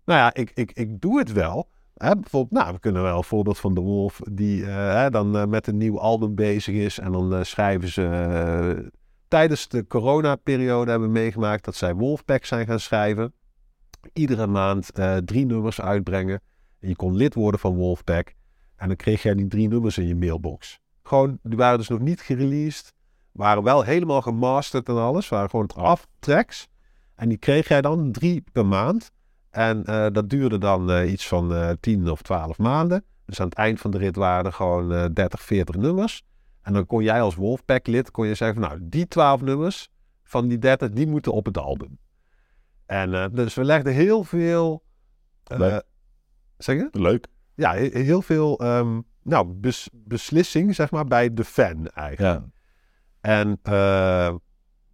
Nou ja, ik, ik, ik doe het wel. Hè, bijvoorbeeld, nou, we kunnen wel een voorbeeld van The Wolf... die eh, dan eh, met een nieuw album bezig is. En dan eh, schrijven ze... tijdens de coronaperiode hebben we meegemaakt... dat zij Wolfpack zijn gaan schrijven. Iedere maand eh, drie nummers uitbrengen. En je kon lid worden van Wolfpack. En dan kreeg jij die drie nummers in je mailbox. Gewoon, die waren dus nog niet gereleased. Waren wel helemaal gemasterd en alles. Waren gewoon aftracks. En die kreeg jij dan drie per maand. En eh, dat duurde dan eh, iets van eh 10 of 12 maanden. Dus aan het eind van de rit waren er gewoon eh 30, 40 nummers. En dan kon jij als Wolfpack lid kon je zeggen van nou, die 12 nummers van die 30, die moeten op het album. En eh, dus we legden heel veel... eh, Leuk. zeg je? Leuk. ja, he- heel veel ehm, nou, bes- beslissing, zeg maar, bij de fan eigenlijk. Ja. En eh,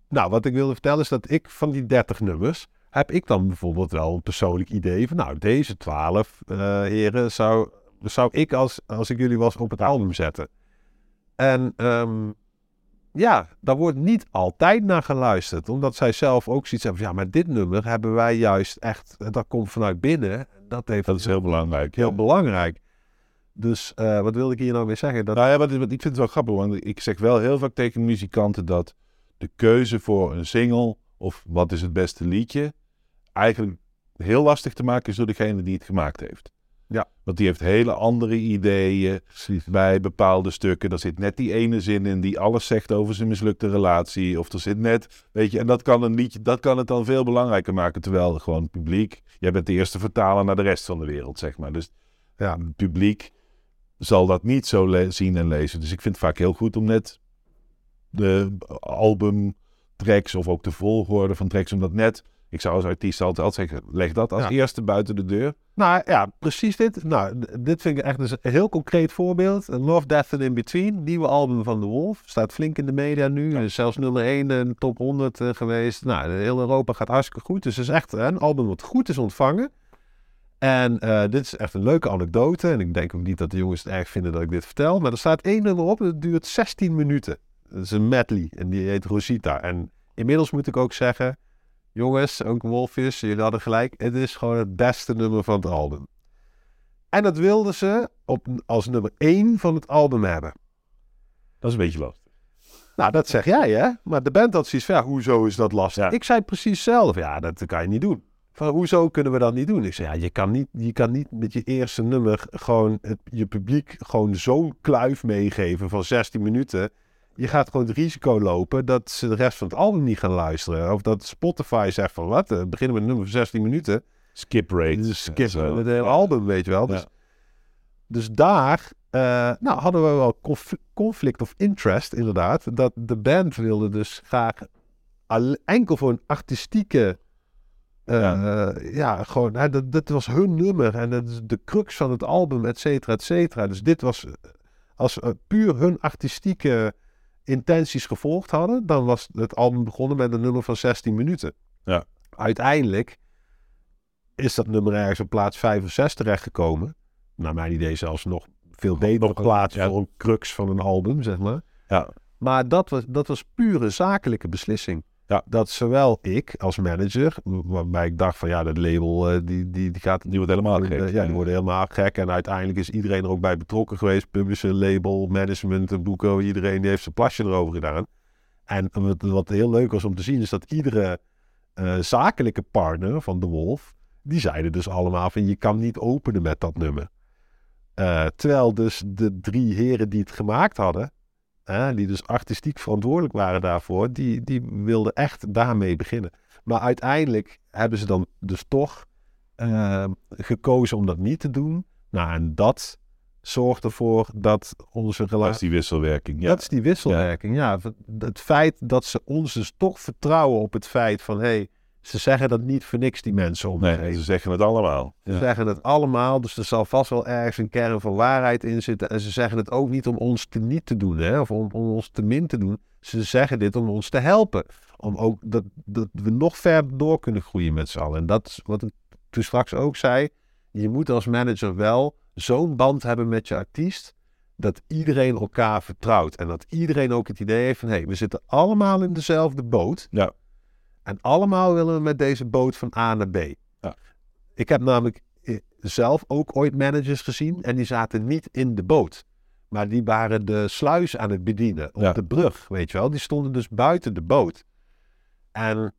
nou, wat ik wilde vertellen is dat ik van die 30 nummers heb ik dan bijvoorbeeld wel een persoonlijk idee van, nou, deze 12 eh, heren zou, zou ik als, als ik jullie was op het album zetten. En ehm, ja, daar wordt niet altijd naar geluisterd, omdat zij zelf ook zoiets hebben van, ja, maar dit nummer hebben wij juist echt, dat komt vanuit binnen. Dat, heeft, Dat is heel belangrijk. heel ja. belangrijk. Dus eh, wat wilde ik hier nou mee zeggen? Dat, Nou ja, wat, wat, ik vind het wel grappig, want ik zeg wel heel vaak tegen muzikanten dat de keuze voor een single of wat is het beste liedje eigenlijk heel lastig te maken is door degene die het gemaakt heeft. Ja. Want die heeft hele andere ideeën bij bepaalde stukken. Er zit net die ene zin in die alles zegt over zijn mislukte relatie. Of er zit net, weet je, en dat kan een liedje, dat kan het dan veel belangrijker maken. Terwijl gewoon het publiek, jij bent de eerste vertaler naar de rest van de wereld, zeg maar. Dus Ja. het publiek zal dat niet zo zien en lezen. Dus ik vind het vaak heel goed om net de albumtracks of ook de volgorde van tracks, om dat net... Ik zou als artiest altijd, altijd zeggen, leg dat als Ja. eerste buiten de deur. Nou ja, precies dit. Nou, dit vind ik echt dus een heel concreet voorbeeld. Love, Death and In Between, nieuwe album van The Wolf. Staat flink in de media nu. Is zelfs nummer 1 in de top 100 eh, geweest. Nou, heel Europa gaat hartstikke goed. Dus het is echt een album wat goed is ontvangen. En eh, dit is echt een leuke anekdote. En ik denk ook niet dat de jongens het erg vinden dat ik dit vertel. Maar er staat één nummer op en het duurt 16 minuten. Dat is een medley en die heet Rosita. En inmiddels moet ik ook zeggen... Jongens, ook Wolfjes, jullie hadden gelijk. Het is gewoon het beste nummer van het album. En dat wilden ze op, als nummer 1 van het album hebben. Dat is een beetje lastig. Nou, dat zeg jij, hè? Maar de band had zoiets van, ja, hoezo is dat lastig? Ja. Ik zei precies zelf, ja, dat kan je niet doen. Van, hoezo kunnen we dat niet doen? Ik zei, ja, je kan niet, je kan niet met je eerste nummer gewoon het, je publiek gewoon zo'n kluif meegeven van 16 minuten. Je gaat gewoon het risico lopen dat ze de rest van het album niet gaan luisteren. Of dat Spotify zegt van, wat, we beginnen met een nummer van 16 minuten. Skip rate. Dus skip zo. het hele Ja. album, weet je wel. Dus, Ja. dus daar eh, nou, hadden we wel conf- conflict of interest, inderdaad. Dat de band wilde dus graag enkel voor een artistieke... eh, ja. gewoon, hè, dat, dat was hun nummer en dat is de crux van het album, et cetera, et cetera. Dus dit was, eh, als puur hun artistieke intenties gevolgd hadden, dan was het album begonnen met een nummer van 16 minuten. Ja. Uiteindelijk is dat nummer ergens op plaats 5 of 6 terechtgekomen. Naar mijn idee zelfs nog veel betere nog- plaats ja. voor een crux van een album, zeg maar. Ja. Maar dat was, dat was pure zakelijke beslissing. Ja. Dat zowel ik als manager, waarbij ik dacht van ja, dat label eh, die, die, die gaat... Die wordt helemaal gek. Eh, ja, die worden helemaal gek. En uiteindelijk is iedereen er ook bij betrokken geweest. Publisher, label, management, boeken. Iedereen die heeft zijn plasje erover gedaan. En wat, wat heel leuk was om te zien is dat iedere eh, zakelijke partner van The Wolf Die zeiden dus allemaal van je kan niet openen met dat nummer. Terwijl dus de drie heren die het gemaakt hadden, hè, die dus artistiek verantwoordelijk waren daarvoor, die, die wilden echt daarmee beginnen. Maar uiteindelijk hebben ze dan dus toch eh, gekozen om dat niet te doen. Nou, en dat zorgt ervoor dat onze Dat is relatie. die wisselwerking. Ja. Dat is die wisselwerking. Ja. het feit dat ze ons dus toch vertrouwen op het feit van hé, hey, ze zeggen dat niet voor niks, die mensen om Nee, ze zeggen het allemaal. Ze Ja. zeggen het allemaal, dus er zal vast wel ergens een kern van waarheid in zitten. En ze zeggen het ook niet om ons te niet te doen, hè, of om, om ons te min te doen. Ze zeggen dit om ons te helpen. Om ook dat, dat we nog verder door kunnen groeien met z'n allen. En dat is wat ik toen straks ook zei. Je moet als manager wel zo'n band hebben met je artiest. Dat iedereen elkaar vertrouwt. En dat iedereen ook het idee heeft van... hé, hey, we zitten allemaal in dezelfde boot. Ja. En allemaal willen we met deze boot van A naar B. Ja. Ik heb namelijk eh, zelf ook ooit managers gezien en die zaten niet in de boot. Maar die waren de sluis aan het bedienen op Ja. de brug, weet je wel. Die stonden dus buiten de boot. En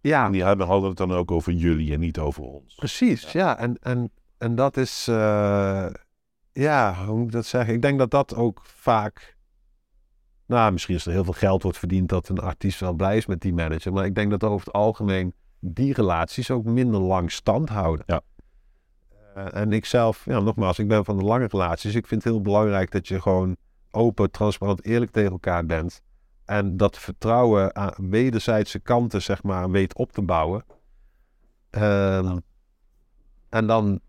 ja, En die hadden hadden het dan ook over jullie en niet over ons. precies. Ja, en, en, en dat is, eh, ja, hoe moet ik dat zeggen? Ik denk dat dat ook vaak, nou, misschien als er heel veel geld wordt verdiend, dat een artiest wel blij is met die manager. Maar ik denk dat over het algemeen die relaties ook minder lang stand houden. Ja. Eh, en ik zelf, ja, nogmaals, ik ben van de lange relaties. Ik vind het heel belangrijk dat je gewoon open, transparant, eerlijk tegen elkaar bent. En dat vertrouwen aan wederzijdse kanten, zeg maar, weet op te bouwen. Ehm, En dan,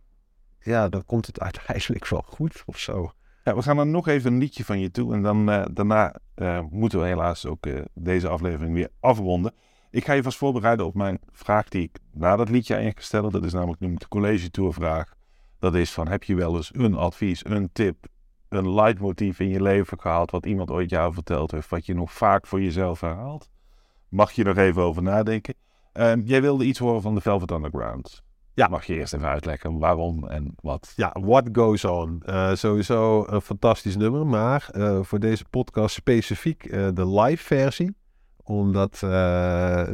ja, dan komt het uiteindelijk wel goed of zo. We gaan dan nog even een liedje van je toe. En dan, eh, daarna eh, moeten we helaas ook eh, deze aflevering weer afronden. Ik ga je vast voorbereiden op mijn vraag die ik na dat liedje aan je. Dat is namelijk nu de college tour vraag. Dat is van, heb je wel eens een advies, een tip, een leidmotief in je leven gehad... wat iemand ooit jou verteld heeft, wat je nog vaak voor jezelf herhaalt? Mag je nog even over nadenken. Eh, jij wilde iets horen van de Velvet Underground. Ja. Mag je eerst even uitleggen waarom en wat? Ja, What Goes On. Eh, sowieso een fantastisch nummer, maar eh, voor deze podcast specifiek eh, de live versie. Omdat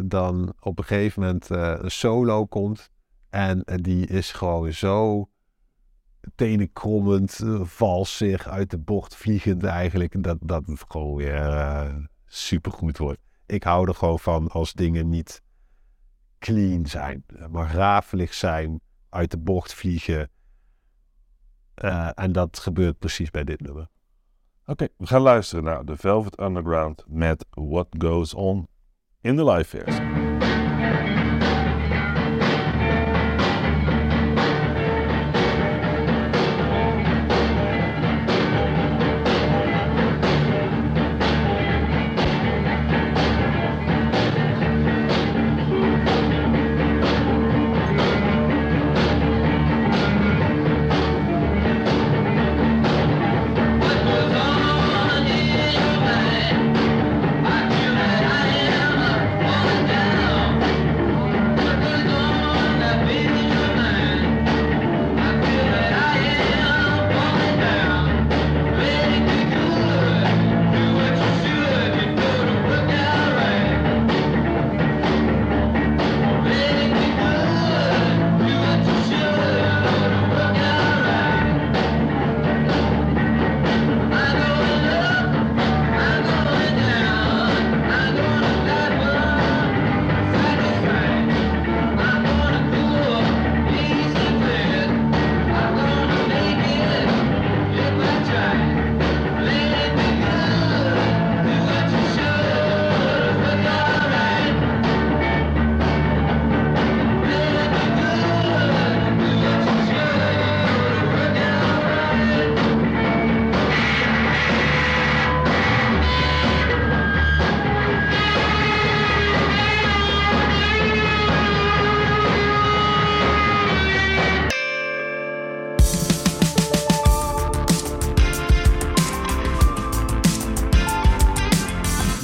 dan op een gegeven moment een solo komt. En die is gewoon zo tenenkrommend, uh, valsig, uit de bocht vliegend eigenlijk. Dat, dat het gewoon weer supergoed wordt. Ik hou er gewoon van als dingen niet clean zijn, maar rafelig zijn, uit de bocht vliegen. Eh, en dat gebeurt precies bij dit nummer. Oké, we gaan luisteren naar The Velvet Underground met What Goes On in de live versie.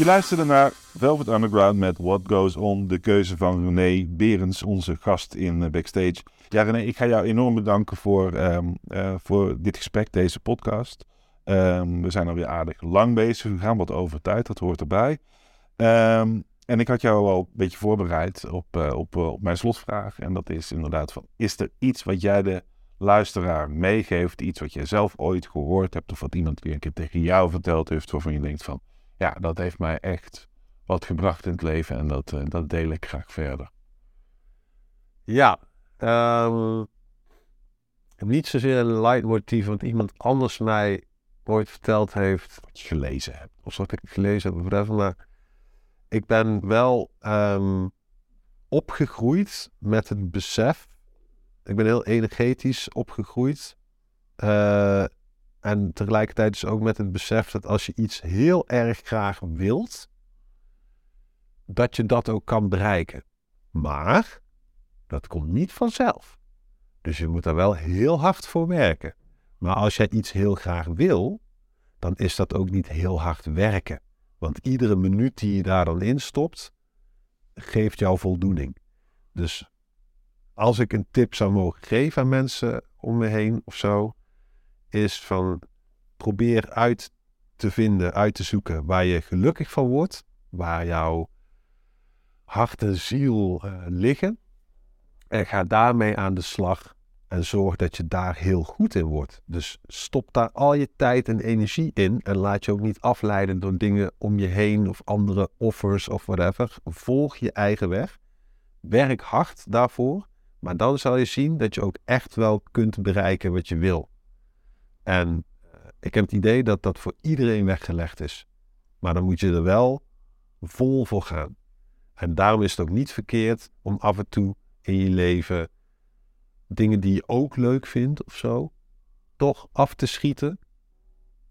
Je luisterde naar Velvet Underground met What Goes On, de keuze van René Berens, onze gast in eh, Backstage. Ja René, ik ga jou enorm bedanken voor, ehm, eh, voor dit gesprek, deze podcast. Ehm, we zijn alweer aardig lang bezig, we gaan wat over tijd, dat hoort erbij. Ehm, en ik had jou al een beetje voorbereid op, eh, op, op mijn slotvraag. En dat is inderdaad van, is er iets wat jij de luisteraar meegeeft? Iets wat je zelf ooit gehoord hebt of wat iemand weer een keer tegen jou verteld heeft waarvan je denkt van, ja, dat heeft mij echt wat gebracht in het leven en dat, eh, dat deel ik graag verder. Ja, ehm, niet zozeer een leidmotief, want iemand anders mij ooit verteld heeft, Wat je gelezen hebt. of wat ik gelezen heb, whatever, maar ik ben wel ehm, opgegroeid met het besef, ik ben heel energetisch opgegroeid, eh, en tegelijkertijd dus ook met het besef dat als je iets heel erg graag wilt, dat je dat ook kan bereiken. Maar dat komt niet vanzelf. Dus je moet daar wel heel hard voor werken. Maar als jij iets heel graag wil, dan is dat ook niet heel hard werken. Want iedere minuut die je daar dan in stopt, geeft jou voldoening. Dus als ik een tip zou mogen geven aan mensen om me heen of zo, is van probeer uit te vinden, uit te zoeken waar je gelukkig van wordt, waar jouw hart en ziel eh, liggen. En ga daarmee aan de slag en zorg dat je daar heel goed in wordt. Dus stop daar al je tijd en energie in en laat je ook niet afleiden door dingen om je heen of andere offers of whatever. Volg je eigen weg. Werk hard daarvoor, maar dan zal je zien dat je ook echt wel kunt bereiken wat je wil. En eh, ik heb het idee dat dat voor iedereen weggelegd is. Maar dan moet je er wel vol voor gaan. En daarom is het ook niet verkeerd om af en toe in je leven dingen die je ook leuk vindt of zo, toch af te schieten.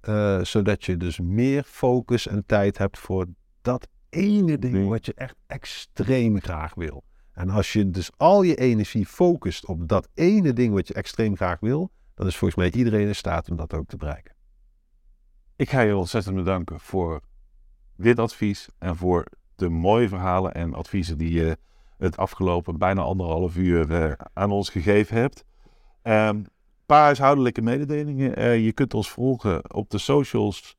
eh, zodat je dus meer focus en tijd hebt voor dat ene ding Nee. wat je echt extreem graag wil. En als je dus al je energie focust op dat ene ding wat je extreem graag wil, dan is volgens mij iedereen in staat om dat ook te bereiken. Ik ga je ontzettend bedanken voor dit advies en voor de mooie verhalen en adviezen die je het afgelopen bijna anderhalf uur eh, aan ons gegeven hebt. Een paar huishoudelijke mededelingen. Eh, je kunt ons volgen op de socials,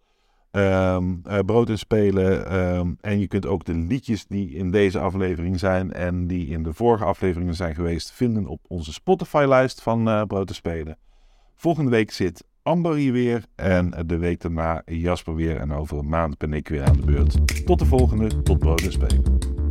ehm, eh, Brood en Spelen. ehm, en je kunt ook de liedjes die in deze aflevering zijn en die in de vorige afleveringen zijn geweest, vinden op onze Spotify-lijst van eh, Brood en Spelen. Volgende week zit Amber hier weer en de week daarna Jasper weer. En over een maand ben ik weer aan de beurt. Tot de volgende, tot Brood en Spelen.